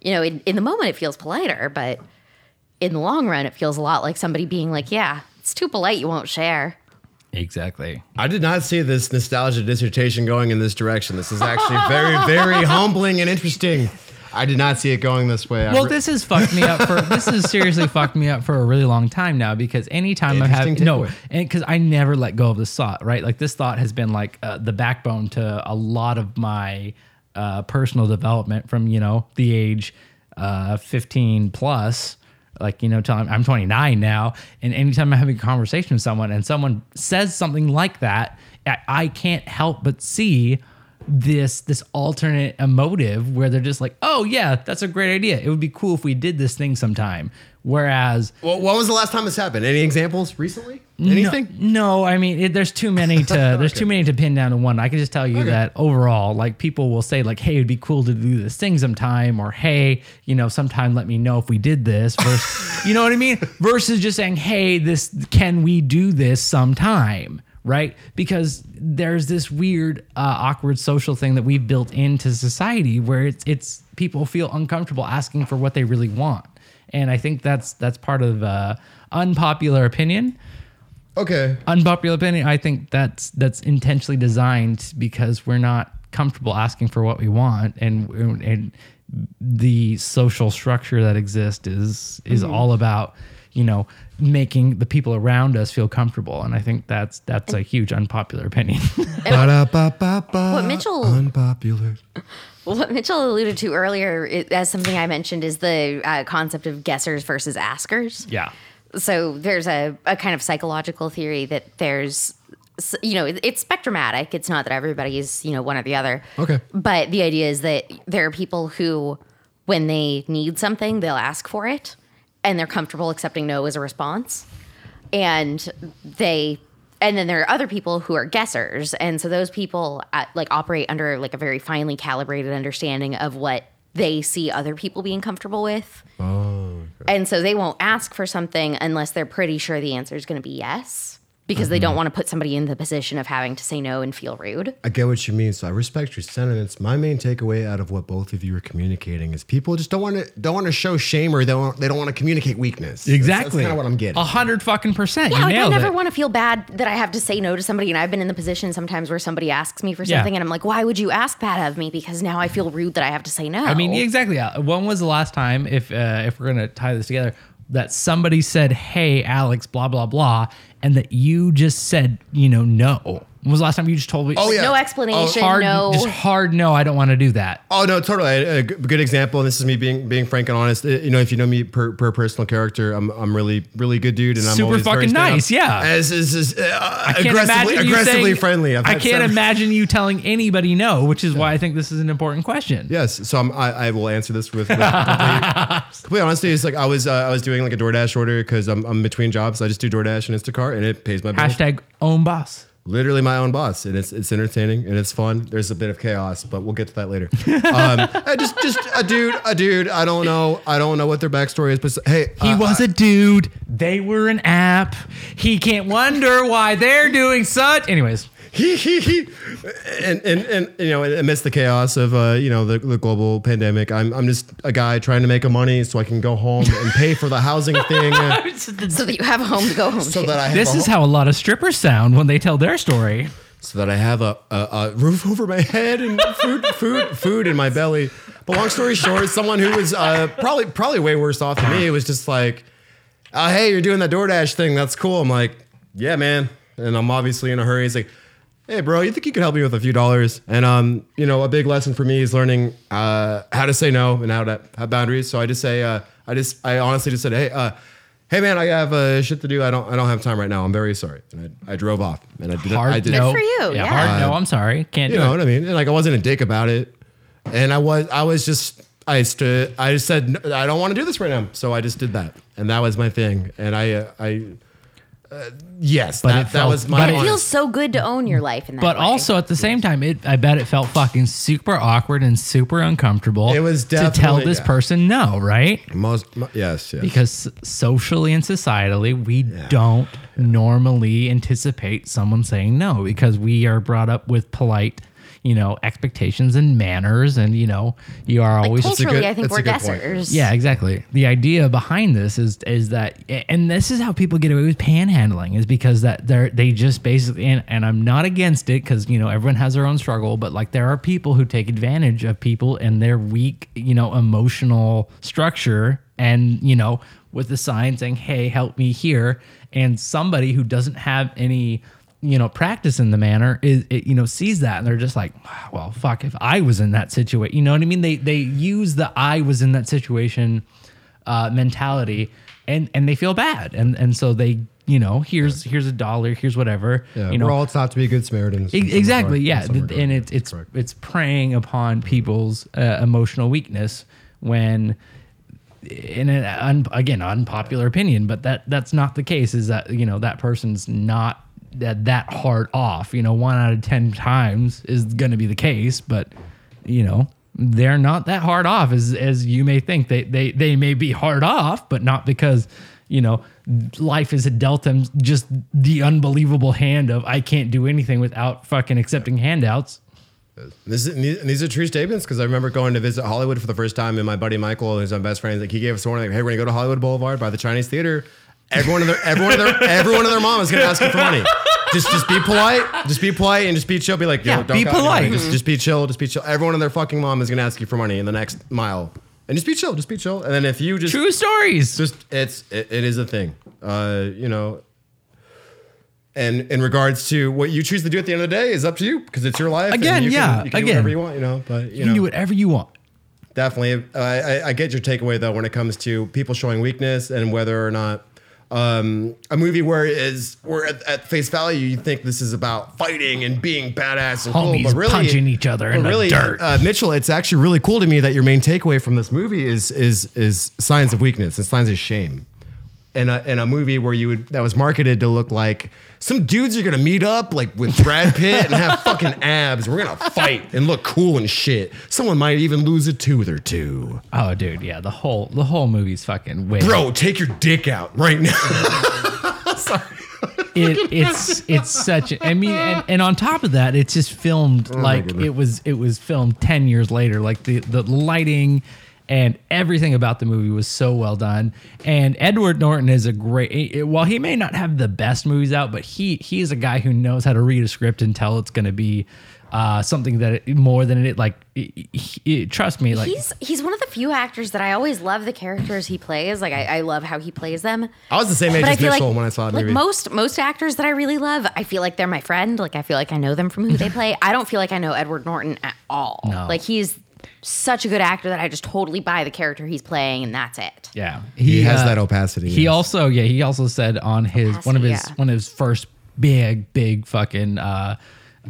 you know, in, in the moment it feels politer, but in the long run, it feels a lot like somebody being like, "Yeah, it's too polite, you won't share." exactly. I did not see this nostalgia dissertation going in this direction. This is actually very, very humbling and interesting. I did not see it going this way. I Well, re- this has fucked me up for this has seriously fucked me up for a really long time now because anytime I have no, and because I never let go of this thought, right? Like this thought has been like uh, the backbone to a lot of my uh, personal development from you know the age uh, 15 plus. Like you know, till I'm, I'm 29 now, and anytime I'm having a conversation with someone and someone says something like that, I, I can't help but see this this alternate emotive where they're just like, oh yeah, that's a great idea. It would be cool if we did this thing sometime. Whereas well, when was the last time this happened? Any examples recently? Anything? no, no, I mean, it, there's too many to there's too many to pin down to one. I can just tell you that overall, like people will say like, hey, it'd be cool to do this thing sometime, or hey, you know, sometime let me know if we did this. Versus, you know what I mean? Versus just saying, hey, this can we do this sometime? Right? Because there's this weird, uh, awkward social thing that we've built into society where it's it's people feel uncomfortable asking for what they really want, and I think that's that's part of uh, unpopular opinion Okay. unpopular opinion i think that's that's intentionally designed because we're not comfortable asking for what we want and and the social structure that exists is is all about you know making the people around us feel comfortable and i think that's that's a huge unpopular opinion What Mitchell- Unpopular. What Mitchell alluded to earlier, it, as something I mentioned, is the uh, concept of guessers versus askers. yeah So there's a, a kind of psychological theory that there's, you know, it's spectromatic. It's not that everybody is, you know, one or the other. Okay. But the idea is that there are people who, when they need something, they'll ask for it and they're comfortable accepting no as a response. And they, and then there are other people who are guessers. And so those people uh, like operate under like a very finely calibrated understanding of what they see other people being comfortable with. And so they won't ask for something unless they're pretty sure the answer is going to be yes, because they don't want to put somebody in the position of having to say no and feel rude. I get what you mean. So I respect your sentiments. My main takeaway out of what both of you are communicating is people just don't want to don't want to show shame or they don't they don't want to communicate weakness. That's- exactly That's, kind of what I'm getting. a hundred fucking percent Yeah, you like I never it want to feel bad that I have to say no to somebody, and I've been in the position sometimes where somebody asks me for Yeah. something, and I'm like, "Why would you ask that of me?" Because now I feel rude that I have to say no. I mean, exactly. Uh, When was the last time, if uh, if we're gonna tie this together, that somebody said, "Hey, Alex," blah blah blah, and that you just said, you know, no? When was the last time you just told me? Oh, yeah. no explanation, hard, no. just hard no. I don't want to do that. Oh no, totally. A good example, and this is me being being frank and honest. Uh, You know, if you know me per, per personal character, I'm I'm really really good dude, and I'm Super always fucking stand up. nice, yeah. As is, is uh, aggressively aggressively saying- friendly. I've I can't several- imagine you telling anybody no, which is why I think this is an important question. Yes, so I'm, I, I will answer this with, with complete, complete honesty. It's like I was uh, I was doing like a DoorDash order because I'm, I'm between jobs. I just do DoorDash and Instacart, and it pays my bills. Hashtag own boss. Literally my own boss, and it's it's entertaining and it's fun. There's a bit of chaos, but we'll get to that later. Um, I just just a dude, a dude. I don't know. I don't know what their backstory is, but hey, He uh, was a dude. They were an app. He can't wonder why they're doing such. Anyways, he he he. And, and and you know amidst the chaos of uh you know the, the global pandemic i'm i'm just a guy trying to make a money so i can go home and pay for the housing thing. Uh, so that you have a home to go home so to. that i have this a is ho- how a lot of strippers sound when they tell their story. so that i have a, a, a roof over my head and food food food in my belly. But long story short someone who was uh probably probably way worse off than me was just like uh, hey you're doing that doordash thing. That's cool. I'm like yeah man. And i'm obviously in a hurry. He's like hey bro you think you could help me with a few dollars and um you know a big lesson for me is learning uh how to say no and how to have boundaries so i just say uh i just i honestly just said hey uh hey man i have uh, shit to do i don't i don't have time right now i'm very sorry and i, I drove off and i did Hard i did no. for you, Yeah, yeah. hard no. I'm sorry. Can't you do know it. what i mean and like i wasn't a dick about it and i was i was just i stood i just said "No, i don't want to do this right now so i just did that and that was my thing and i uh, i uh, yes But that, it that was my but it it honest- feels so good to own your life in that But way. also at the same time, it I bet it felt fucking super awkward and super uncomfortable. It was to tell this yeah. person no, right? most mo- yes yes Because socially and societally, we don't normally anticipate someone saying no because we are brought up with polite, you know expectations and manners, and you know you are Like always culturally, good- I think we're a good point. guessers. yeah, exactly. The idea behind this is is that, and this is how people get away with panhandling, is because that they're they just basically, and, and I'm not against it because you know everyone has their own struggle, but like there are people who take advantage of people and their weak, you know, emotional structure, and you know, with the sign saying, "Hey, help me here," and somebody who doesn't have any you know practice in the manner is it, you know sees that and they're just like well fuck if i was in that situation you know what i mean they they use the i was in that situation uh mentality and and they feel bad and and so they you know here's here's a dollar here's whatever Yeah, you know we're all taught to be good Samaritans. Exactly yeah regard. and it's it's Correct. it's preying upon people's uh, emotional weakness when in an un, again unpopular opinion but that that's not the case is that you know that person's not that that hard off you know one out of 10 times is going to be the case but you know they're not that hard off as as you may think they they they may be hard off but not because you know life has dealt them just the unbelievable hand of I can't do anything without fucking accepting handouts This is, and these are true statements because I remember going to visit Hollywood for the first time, and my buddy Michael, who's my best friend, like he gave us a warning, like, "Hey, we're gonna go to Hollywood Boulevard by the Chinese Theater. Everyone of their, everyone of their, everyone of their mom is gonna ask you for money. Just, just be polite. Just be polite and just be chill. Be like, Yo, Yeah, don't be got any money. polite. Just, just be chill. Just be chill. Everyone of their fucking mom is gonna ask you for money in the next mile, and just be chill. Just be chill. And then if you just true stories just it's it, it is a thing uh you know and in regards to what you choose to do at the end of the day is up to you because it's your life and Again, you can- yeah, you can do again. whatever you want you know but you, you can know do whatever you want definitely uh, I, I get your takeaway though when it comes to people showing weakness and whether or not um, a movie where it is where at, at face value you think this is about fighting and being badass and cool, but really punching each other in but the really, dirt. Uh, Mitchell, it's actually really cool to me that your main takeaway from this movie is is is signs of weakness and signs of shame. In a, in a movie where you would that was marketed to look like some dudes are gonna meet up like with Brad Pitt and have fucking abs. We're gonna fight and look cool and shit. Someone might even lose a tooth or two. Oh, dude, yeah, the whole the whole movie's fucking weird. Bro, take your dick out right now. Sorry. It, it's it's such. a- I mean, and, and on top of that, it's just filmed oh like it was it was filmed ten years later. Like the the lighting and everything about the movie was so well done. And Edward Norton is a great. While he may not have the best movies out, but he he is a guy who knows how to read a script and tell it's going to be. Uh, something that it, more than it like it, it- trust me like He's he's one of the few actors that I always love the characters he plays. Like I, I love how he plays them. I was the same age But I as feel Mitchell like, when I saw the like movie. most most actors that I really love, I feel like they're my friend. Like I feel like I know them from who they play. I don't feel like I know Edward Norton at all. No. Like he's such a good actor that I just totally buy the character he's playing, and that's it. Yeah, He has that opacity, He yes. also, yeah, he also said on his one of his yeah. one of his first big, big fucking uh,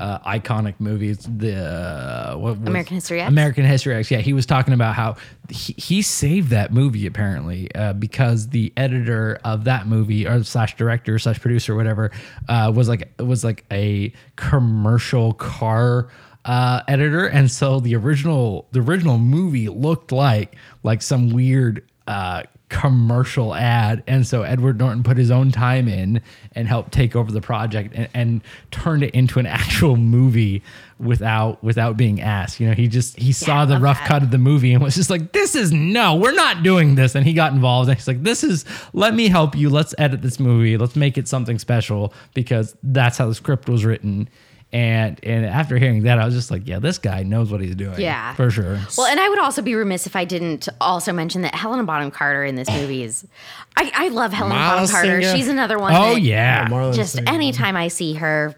uh, iconic movies, the uh, what was, American History X? American History X. Yeah, he was talking about how he, he saved that movie apparently uh, because the editor of that movie or slash director slash producer whatever uh, was like was like a commercial car uh, editor, and so the original the original movie looked like like some weird uh, commercial ad, and so Edward Norton put his own time in and helped take over the project and, and turned it into an actual movie without without being asked. You know, he just he saw the rough that. cut of the movie and was just like, "This is no, we're not doing this." And he got involved, and he's like, "This is let me help you. Let's edit this movie. Let's make it something special because that's how the script was written." And and after hearing that, I was just like, "Yeah, this guy knows what he's doing." Yeah. for sure. Well, and I would also be remiss if I didn't also mention that Helena Bonham Carter in this movie is. I, I love Helena Bonham Miles Carter. Singer. She's another one. oh that yeah, Marlon Just Singer. anytime I see her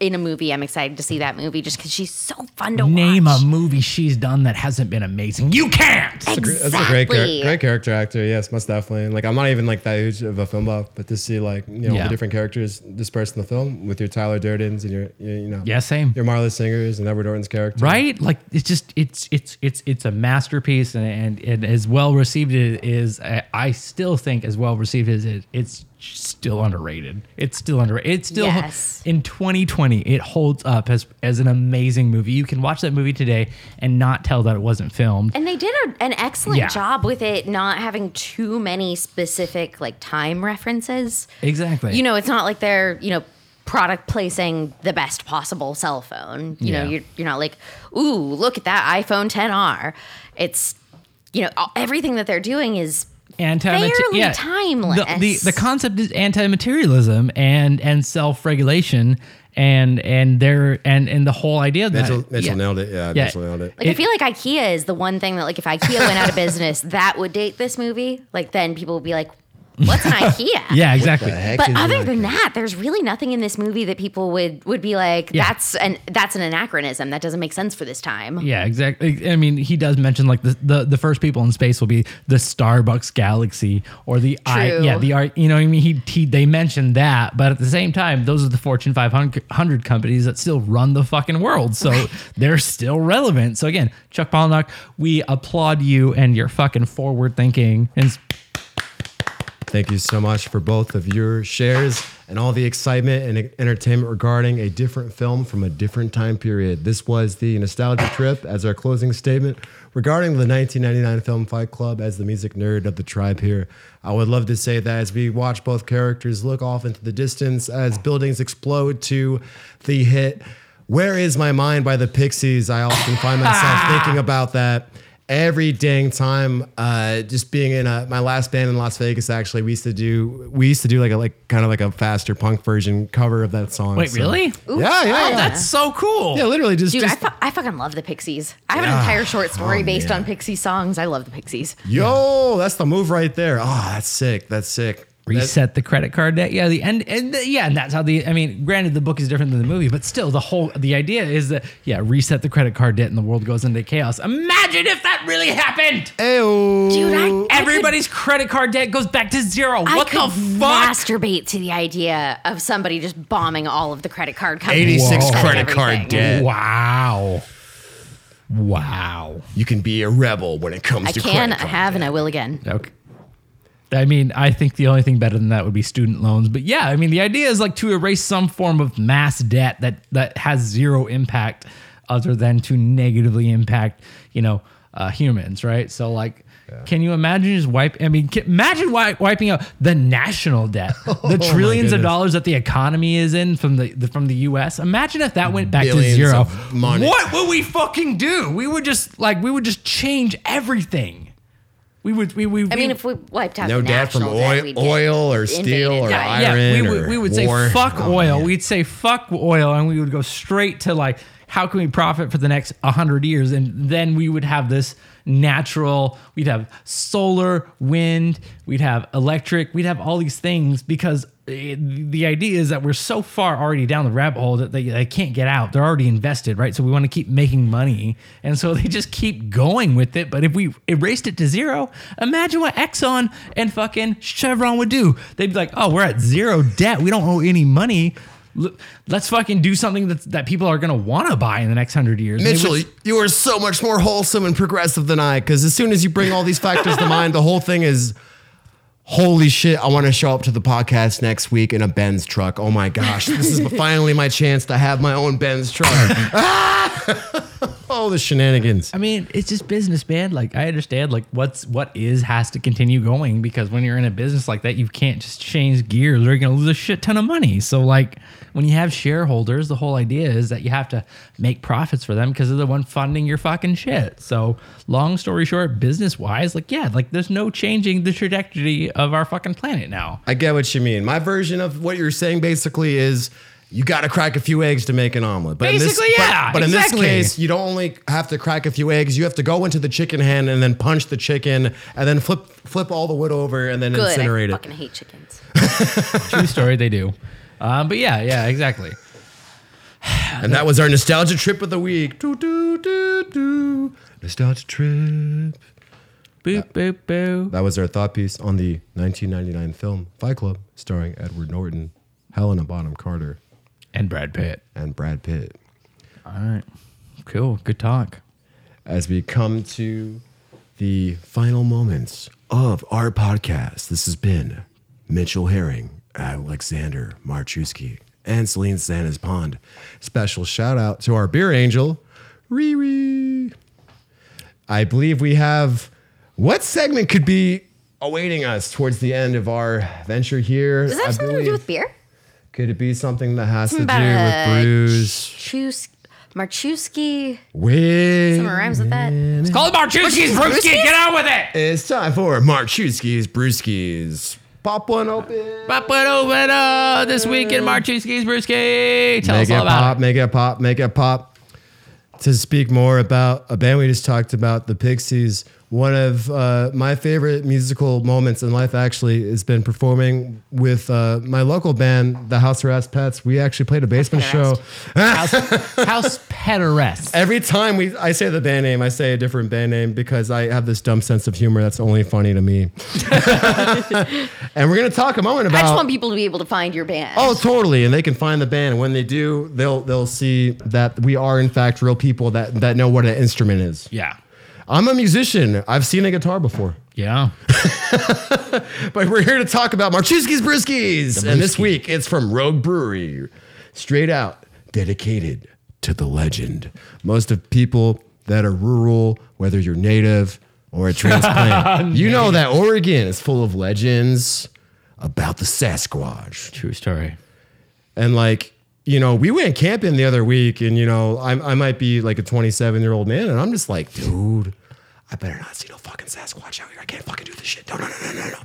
in a movie, I'm excited to see that movie just because she's so fun to Name watch. a movie she's done that hasn't been amazing. You can't. That's a great, that's a great, char- Exactly. great character actor. Yes, most definitely. Like I'm not even like that huge of a film buff, but to see like you know Yeah. the different characters dispersed in the film with your Tyler Durdens and your you you know Yeah, same. your Marla Singers and Edward Norton's character. right like it's just it's it's it's it's a masterpiece and and, and as well received it is I- i still think as well received as it it's still underrated it's still underrated it's still Yes. in 2020 it holds up as as an amazing movie you can watch that movie today and not tell that it wasn't filmed And they did a, an excellent Yeah. job with it not having too many specific like time references. exactly You know, it's not like they're, you know, product placing the best possible cell phone. You know, you're you're not like, ooh, look at that iPhone 10R. It's you know everything that they're doing is anti Fairly timeless. The, the the concept is anti-materialism and and self-regulation and and there and and the whole idea that Mitchell, Mitchell yeah. nailed it. Yeah, Yeah. Mitchell nailed it. like I feel like IKEA is the one thing that like if IKEA went out of business, that would date this movie. Like then people would be like, "What's an IKEA?" Yeah, exactly. But other an than that, there's really nothing in this movie that people would would be like, Yeah. "That's an that's an anachronism. That doesn't make sense for this time." Yeah, exactly. I mean, he does mention like the, the the first people in space will be the Starbucks galaxy or the I, True. yeah the art. You know, what I mean, he, he they mentioned that, but at the same time, those are the Fortune 500 companies that still run the fucking world, so they're still relevant. So again, Chuck Palahniuk, we applaud you and your fucking forward thinking and. Thank you so much for both of your shares and all the excitement and entertainment regarding a different film from a different time period. This was the nostalgia trip as our closing statement regarding the 1999 film Fight Club. As the music nerd of the tribe here, I would love to say that as we watch both characters look off into the distance as buildings explode to the hit "Where Is My Mind" by the Pixies, I often find myself ah. thinking about that every dang time uh just being in a, my last band in las vegas actually we used to do we used to do like a like kind of like a faster punk version cover of that song Wait, so- really? yeah yeah, yeah. That's so cool. yeah literally just, Dude, I, fu- I fucking love the Pixies. I have an entire short story Oh, based man. on Pixie songs. I love the Pixies. yo that's the move right there oh that's sick that's sick That- reset the credit card debt. Yeah, the end, and the, yeah, and that's how the. I mean, granted, the book is different than the movie, but still, the whole the idea is that yeah, reset the credit card debt, and the world goes into chaos. Imagine if that really happened. Ayo. Dude, I, I Everybody's credit card debt goes back to zero. could, what I the could fuck? masturbate to the idea of somebody just bombing all of the credit card companies. 86 credit card debt. Wow. Wow. you can be a rebel when it comes I to can, credit I card have, and. I will again. Okay. I mean, I think the only thing better than that would be student loans. But yeah, I mean, the idea is like to erase some form of mass debt that that has zero impact other than to negatively impact, you know, uh, humans, right? So like, can you imagine just wipe? I mean, can, imagine wi- wiping out the national debt, the Oh trillions of dollars that the economy is in from the, the from the U.S. Imagine if that went back Billions to zero. What would we fucking do? We would just like we would just change everything. We would we we. I mean, we- if we wiped out no the debt from national debt, oil, oil or steel or Yeah, yeah, we would or we would war. say fuck Oh, oil. man. We'd say fuck oil, and we would go straight to like how can we profit for the next hundred years, and then we would have this natural. We'd have solar, wind. We'd have electric. We'd have all these things because it, the idea is that we're so far already down the rabbit hole that they, they can't get out. They're already invested, right? So we want to keep making money, and so they just keep going with it. But if we erased it to zero, imagine what Exxon and fucking Chevron would do. They'd be like, "Oh, we're at zero debt. We don't owe any money. Let's fucking do something that that people are gonna want to buy in the next hundred years." Mitchell, would- you are so much more wholesome and progressive than I. Because as soon as you bring all these factors to mind, the whole thing is, holy shit! I want to show up to the podcast next week in a Benz truck. Oh my gosh, this is finally my chance to have my own Benz truck. Ah! oh, the shenanigans. I mean, it's just business, man. Like I understand, like what's what is has to continue going because when you're in a business like that, you can't just change gears or you're gonna lose a shit ton of money. So like when you have shareholders, the whole idea is that you have to make profits for them because they're the one funding your fucking shit. So long story short, business wise, like yeah, like there's no changing the trajectory of our fucking planet now. I get what you mean. My version of what you're saying basically is. You got to crack a few eggs to make an omelet. But Basically, in this, yeah, But, but in this case, you don't only have to crack a few eggs. You have to go into the chicken hen and then punch the chicken and then flip flip all the wood over and then Good. incinerate I it. fucking hate chickens. True story, they do. Um, but yeah, yeah, exactly. And that was our nostalgia trip of the week. Do, do, do, do. Nostalgia trip. Boop boop boo. That was our thought piece on the 1999 film Fight Club, starring Edward Norton, Helena Bonham Carter, And Brad Pitt. and Brad Pitt. All right. Cool. Good talk. As we come to the final moments of our podcast, this has been Mitchell Herring, Alexander Marchewski, and Celine Santa's Pond. Special shout out to our beer angel, Riri. I believe we have what segment could be awaiting us towards the end of our venture here. Does that I have something to do with beer? Could it be something that has to do with a brews? Chus- Marchewski. Wait. Something rhymes with that. It's called Marchewski's Brewski. Get on with it. It's time for Marchewski's Brewskis. Pop one open. Pop it open uh, this week in Marchewski's Brewski. Tell make us it all about pop, it. make it pop, make it pop. To speak more about a band we just talked about, the Pixies, one of uh, my favorite musical moments in life actually has been performing with uh, my local band, the House Arrest Pets. We actually played a basement show. House, House Pet Arrest. Every time we I say the band name, I say a different band name because I have this dumb sense of humor that's only funny to me. and we're gonna talk a moment about. I just want people to be able to find your band. Oh, totally. And they can find the band. And when they do, they'll they'll see that we are in fact real people that that know what an instrument is. Yeah. I'm a musician. I've seen a guitar before. Yeah. But we're here to talk about Marchewski's Brewskis. And this week it's from Rogue Brewery. Straight out, dedicated to the legend. Most of people that are rural, whether you're native or a transplant, you know that Oregon is full of legends about the Sasquatch. True story. And like, you know, we went camping the other week, and you know, I, I might be like a 27 year old man, and I'm just like, dude, I better not see no fucking Sasquatch out here. I can't fucking do this shit. No, no, no, no, no, no.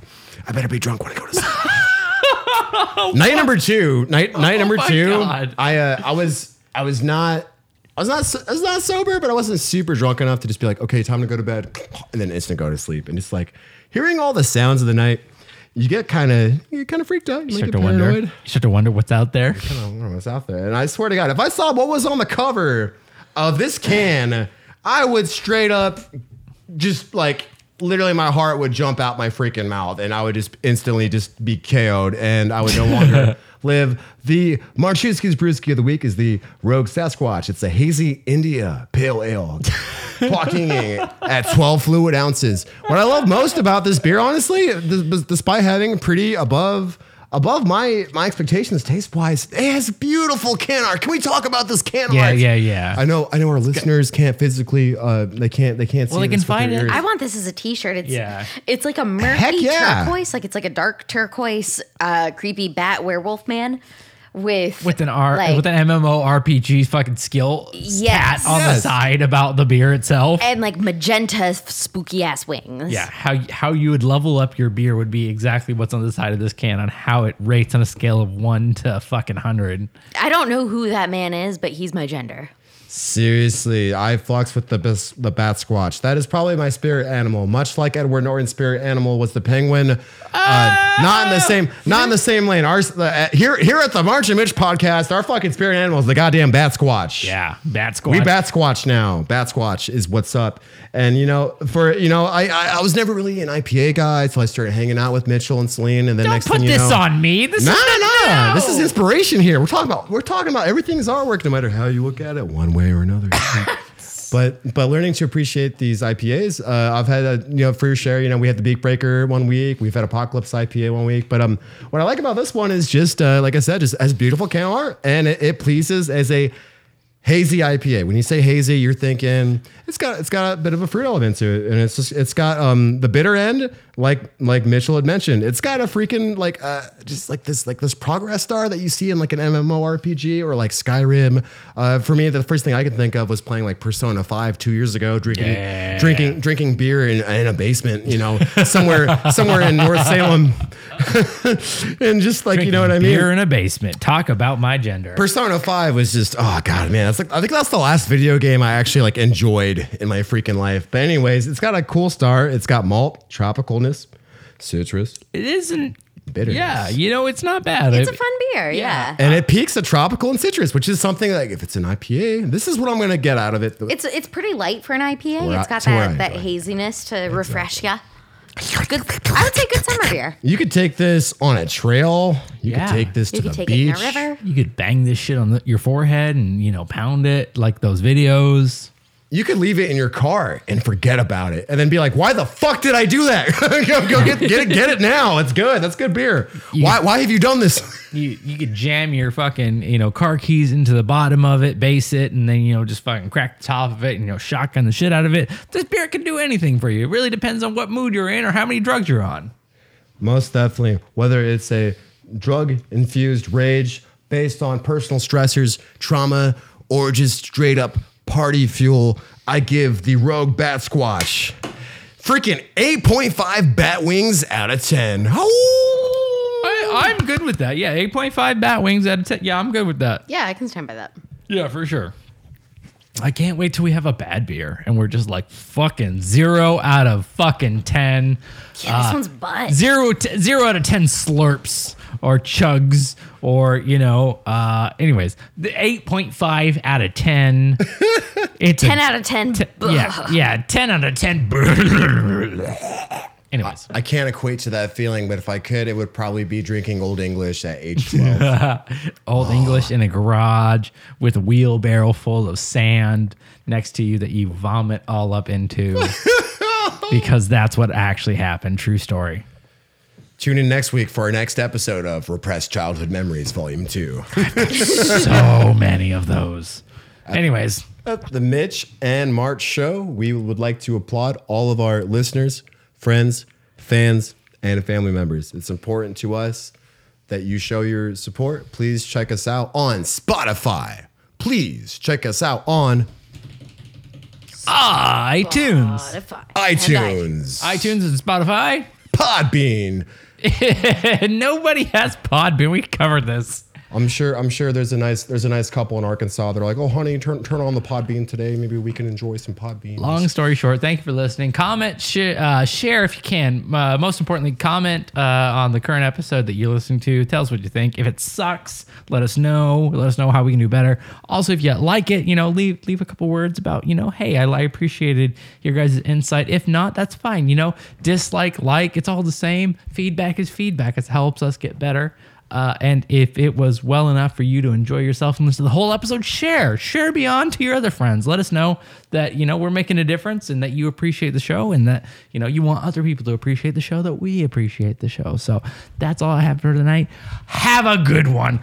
I better be drunk when I go to sleep. night number two, night night number my two. God. I uh, I was I was not. I was not. so- I was not sober, but I wasn't super drunk enough to just be like, okay, time to go to bed, and then instant go to sleep. And just like hearing all the sounds of the night, you get kind of you get kind of freaked out. You, might start get to wonder. paranoid. You start to wonder what's out there. I don't know what's out there. And I swear to God, if I saw what was on the cover of this can, I would straight up just like literally my heart would jump out my freaking mouth and I would just instantly just be KO'd and I would no longer live. The Marchewski's Brewski of the week is the Rogue Sasquatch. It's a hazy India pale ale. Clocking at 12 fluid ounces. What I love most about this beer, honestly, despite having pretty above above my my expectations taste wise, it has beautiful can art. Can we talk about this can Yeah, art? yeah, yeah. I know I know our listeners can't physically uh they can't they can't see Well, they this can with find their it. ears. I want this as a T-shirt. It's Yeah. it's like a murky Heck yeah. turquoise, like it's like a dark turquoise, uh, creepy bat werewolf man with with an R like- with an MMO RPG fucking skill Yes. on the side about the beer itself. and like magenta spooky ass wings. yeah, how how you would level up your beer would be exactly what's on the side of this can on how it rates on a scale of one to fucking hundred. I don't know who that man is, but he's my gender. Seriously, I flux with the the bat squatch. That is probably my spirit animal. Much like Edward Norton's spirit animal was the penguin. Uh, not in the same not in the same lane. Ours uh, here here at the March and Mitch podcast, our fucking spirit animal is the goddamn bat squatch. Yeah, bat squad. We bat squatch now. Bat squatch is what's up. And you know, for you know, I I, I was never really an IPA guy until I started hanging out with Mitchell and Celine, and then Don't next put thing you this know, on me. This no, is no, no, This is inspiration here. We're talking about we're talking about everything is artwork, no matter how you look at it, one way or another. but but learning to appreciate these IPAs, uh, I've had a you know fair share. You know, we had the Beak Breaker one week, we've had Apocalypse IPA one week. But um, what I like about this one is just uh, like I said, just as beautiful can art, and it, it pleases as a hazy IPA. When you say hazy, you're thinking it's got it's got a bit of a fruit element to it, and it's just it's got um the bitter end, like like Mitchell had mentioned. It's got a freaking like uh just like this like this progress star that you see in like an MMORPG or like Skyrim. Uh, for me, the first thing I could think of was playing like Persona Five two years ago, drinking Yeah. drinking drinking beer in, in a basement, you know, somewhere somewhere in North Salem, and just like you know what I mean. Beer in a basement. Talk about my gender. Persona 5 was just oh god man that's like I think that's the last video game I actually like enjoyed in my freaking life. But anyways, it's got a cool start. It's got malt, tropicalness, citrus, it isn't. bitterness. Yeah, you know it's not bad. It's I- a fun beer, yeah. And it peaks at tropical and citrus, which is something like if it's an IPA, this is what I'm gonna get out of it. It's it's pretty light for an IPA. Where I- it's got to where I that, that enjoy. haziness to refresh ya. Good, I would say good summer beer. you could take this on a trail. You Yeah. could take this You to could the take beach. it in a river. You could bang this shit on the, your forehead and you know pound it like those videos. You could leave it in your car and forget about it, and then be like, "Why the fuck did I do that? go go get, get it get it now. It's good. That's good beer. Why why have you done this?" You you could jam your fucking you know car keys into the bottom of it, base it, and then you know just fucking crack the top of it, and you know shotgun the shit out of it. This beer can do anything for you. It really depends on what mood you're in or how many drugs you're on. Most definitely. Whether it's a drug infused rage based on personal stressors, trauma, or just straight up party fuel, I give the Rogue Bat Squatch freaking 8.5 bat wings out of 10. Oh! I, I'm good with that. Yeah, 8.5 bat wings out of 10. Yeah, I'm good with that. Yeah, I can stand by that. Yeah, for sure. I can't wait till we have a bad beer and we're just like fucking zero out of fucking 10. Yeah, this Uh, one's butt. Zero, t- zero out of 10 slurps or chugs or, you know, uh, anyways, the 8.5 out of 10. It's 10 a, out of 10. Yeah, yeah, 10 out of 10. anyways. I can't equate to that feeling, but if I could, it would probably be drinking Old English at age 12. Old English in a garage with a wheelbarrow full of sand next to you that you vomit all up into because that's what actually happened. True story. Tune in next week for our next episode of Repressed Childhood Memories, Volume 2. So many of those. Anyways, At the Mitch and March show, we would like to applaud all of our listeners, friends, fans, and family members. It's important to us that you show your support. Please check us out on Spotify. Please check us out on iTunes, Spotify. iTunes, iTunes and Spotify. Podbean. Nobody has Podbean. We covered this. I'm sure. I'm sure there's a nice there's a nice couple in Arkansas. They're like, oh, honey, turn turn on the Podbean today. Maybe we can enjoy some Podbean. Long story short, thank you for listening. Comment, sh- uh, share if you can. Uh, most importantly, comment uh, on the current episode that you're listening to. Tell us what you think. If it sucks, let us know. Let us know how we can do better. Also, if you like it, you know, leave leave a couple words about, you know, hey, I, I appreciated your guys' insight. If not, that's fine. You know, dislike, like, it's all the same. Feedback is feedback. It helps us get better. Uh, and if it was well enough for you to enjoy yourself and listen to the whole episode, share, share beyond to your other friends. Let us know that you know we're making a difference and that you appreciate the show and that you know you want other people to appreciate the show that we appreciate the show. So that's all I have for tonight. Have a good one.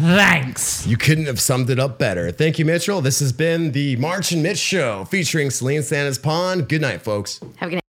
Thanks. You couldn't have summed it up better. Thank you, Mitchell. This has been the March and Mitch Show featuring Celine Santa's Pond. Good night, folks. Have a good night.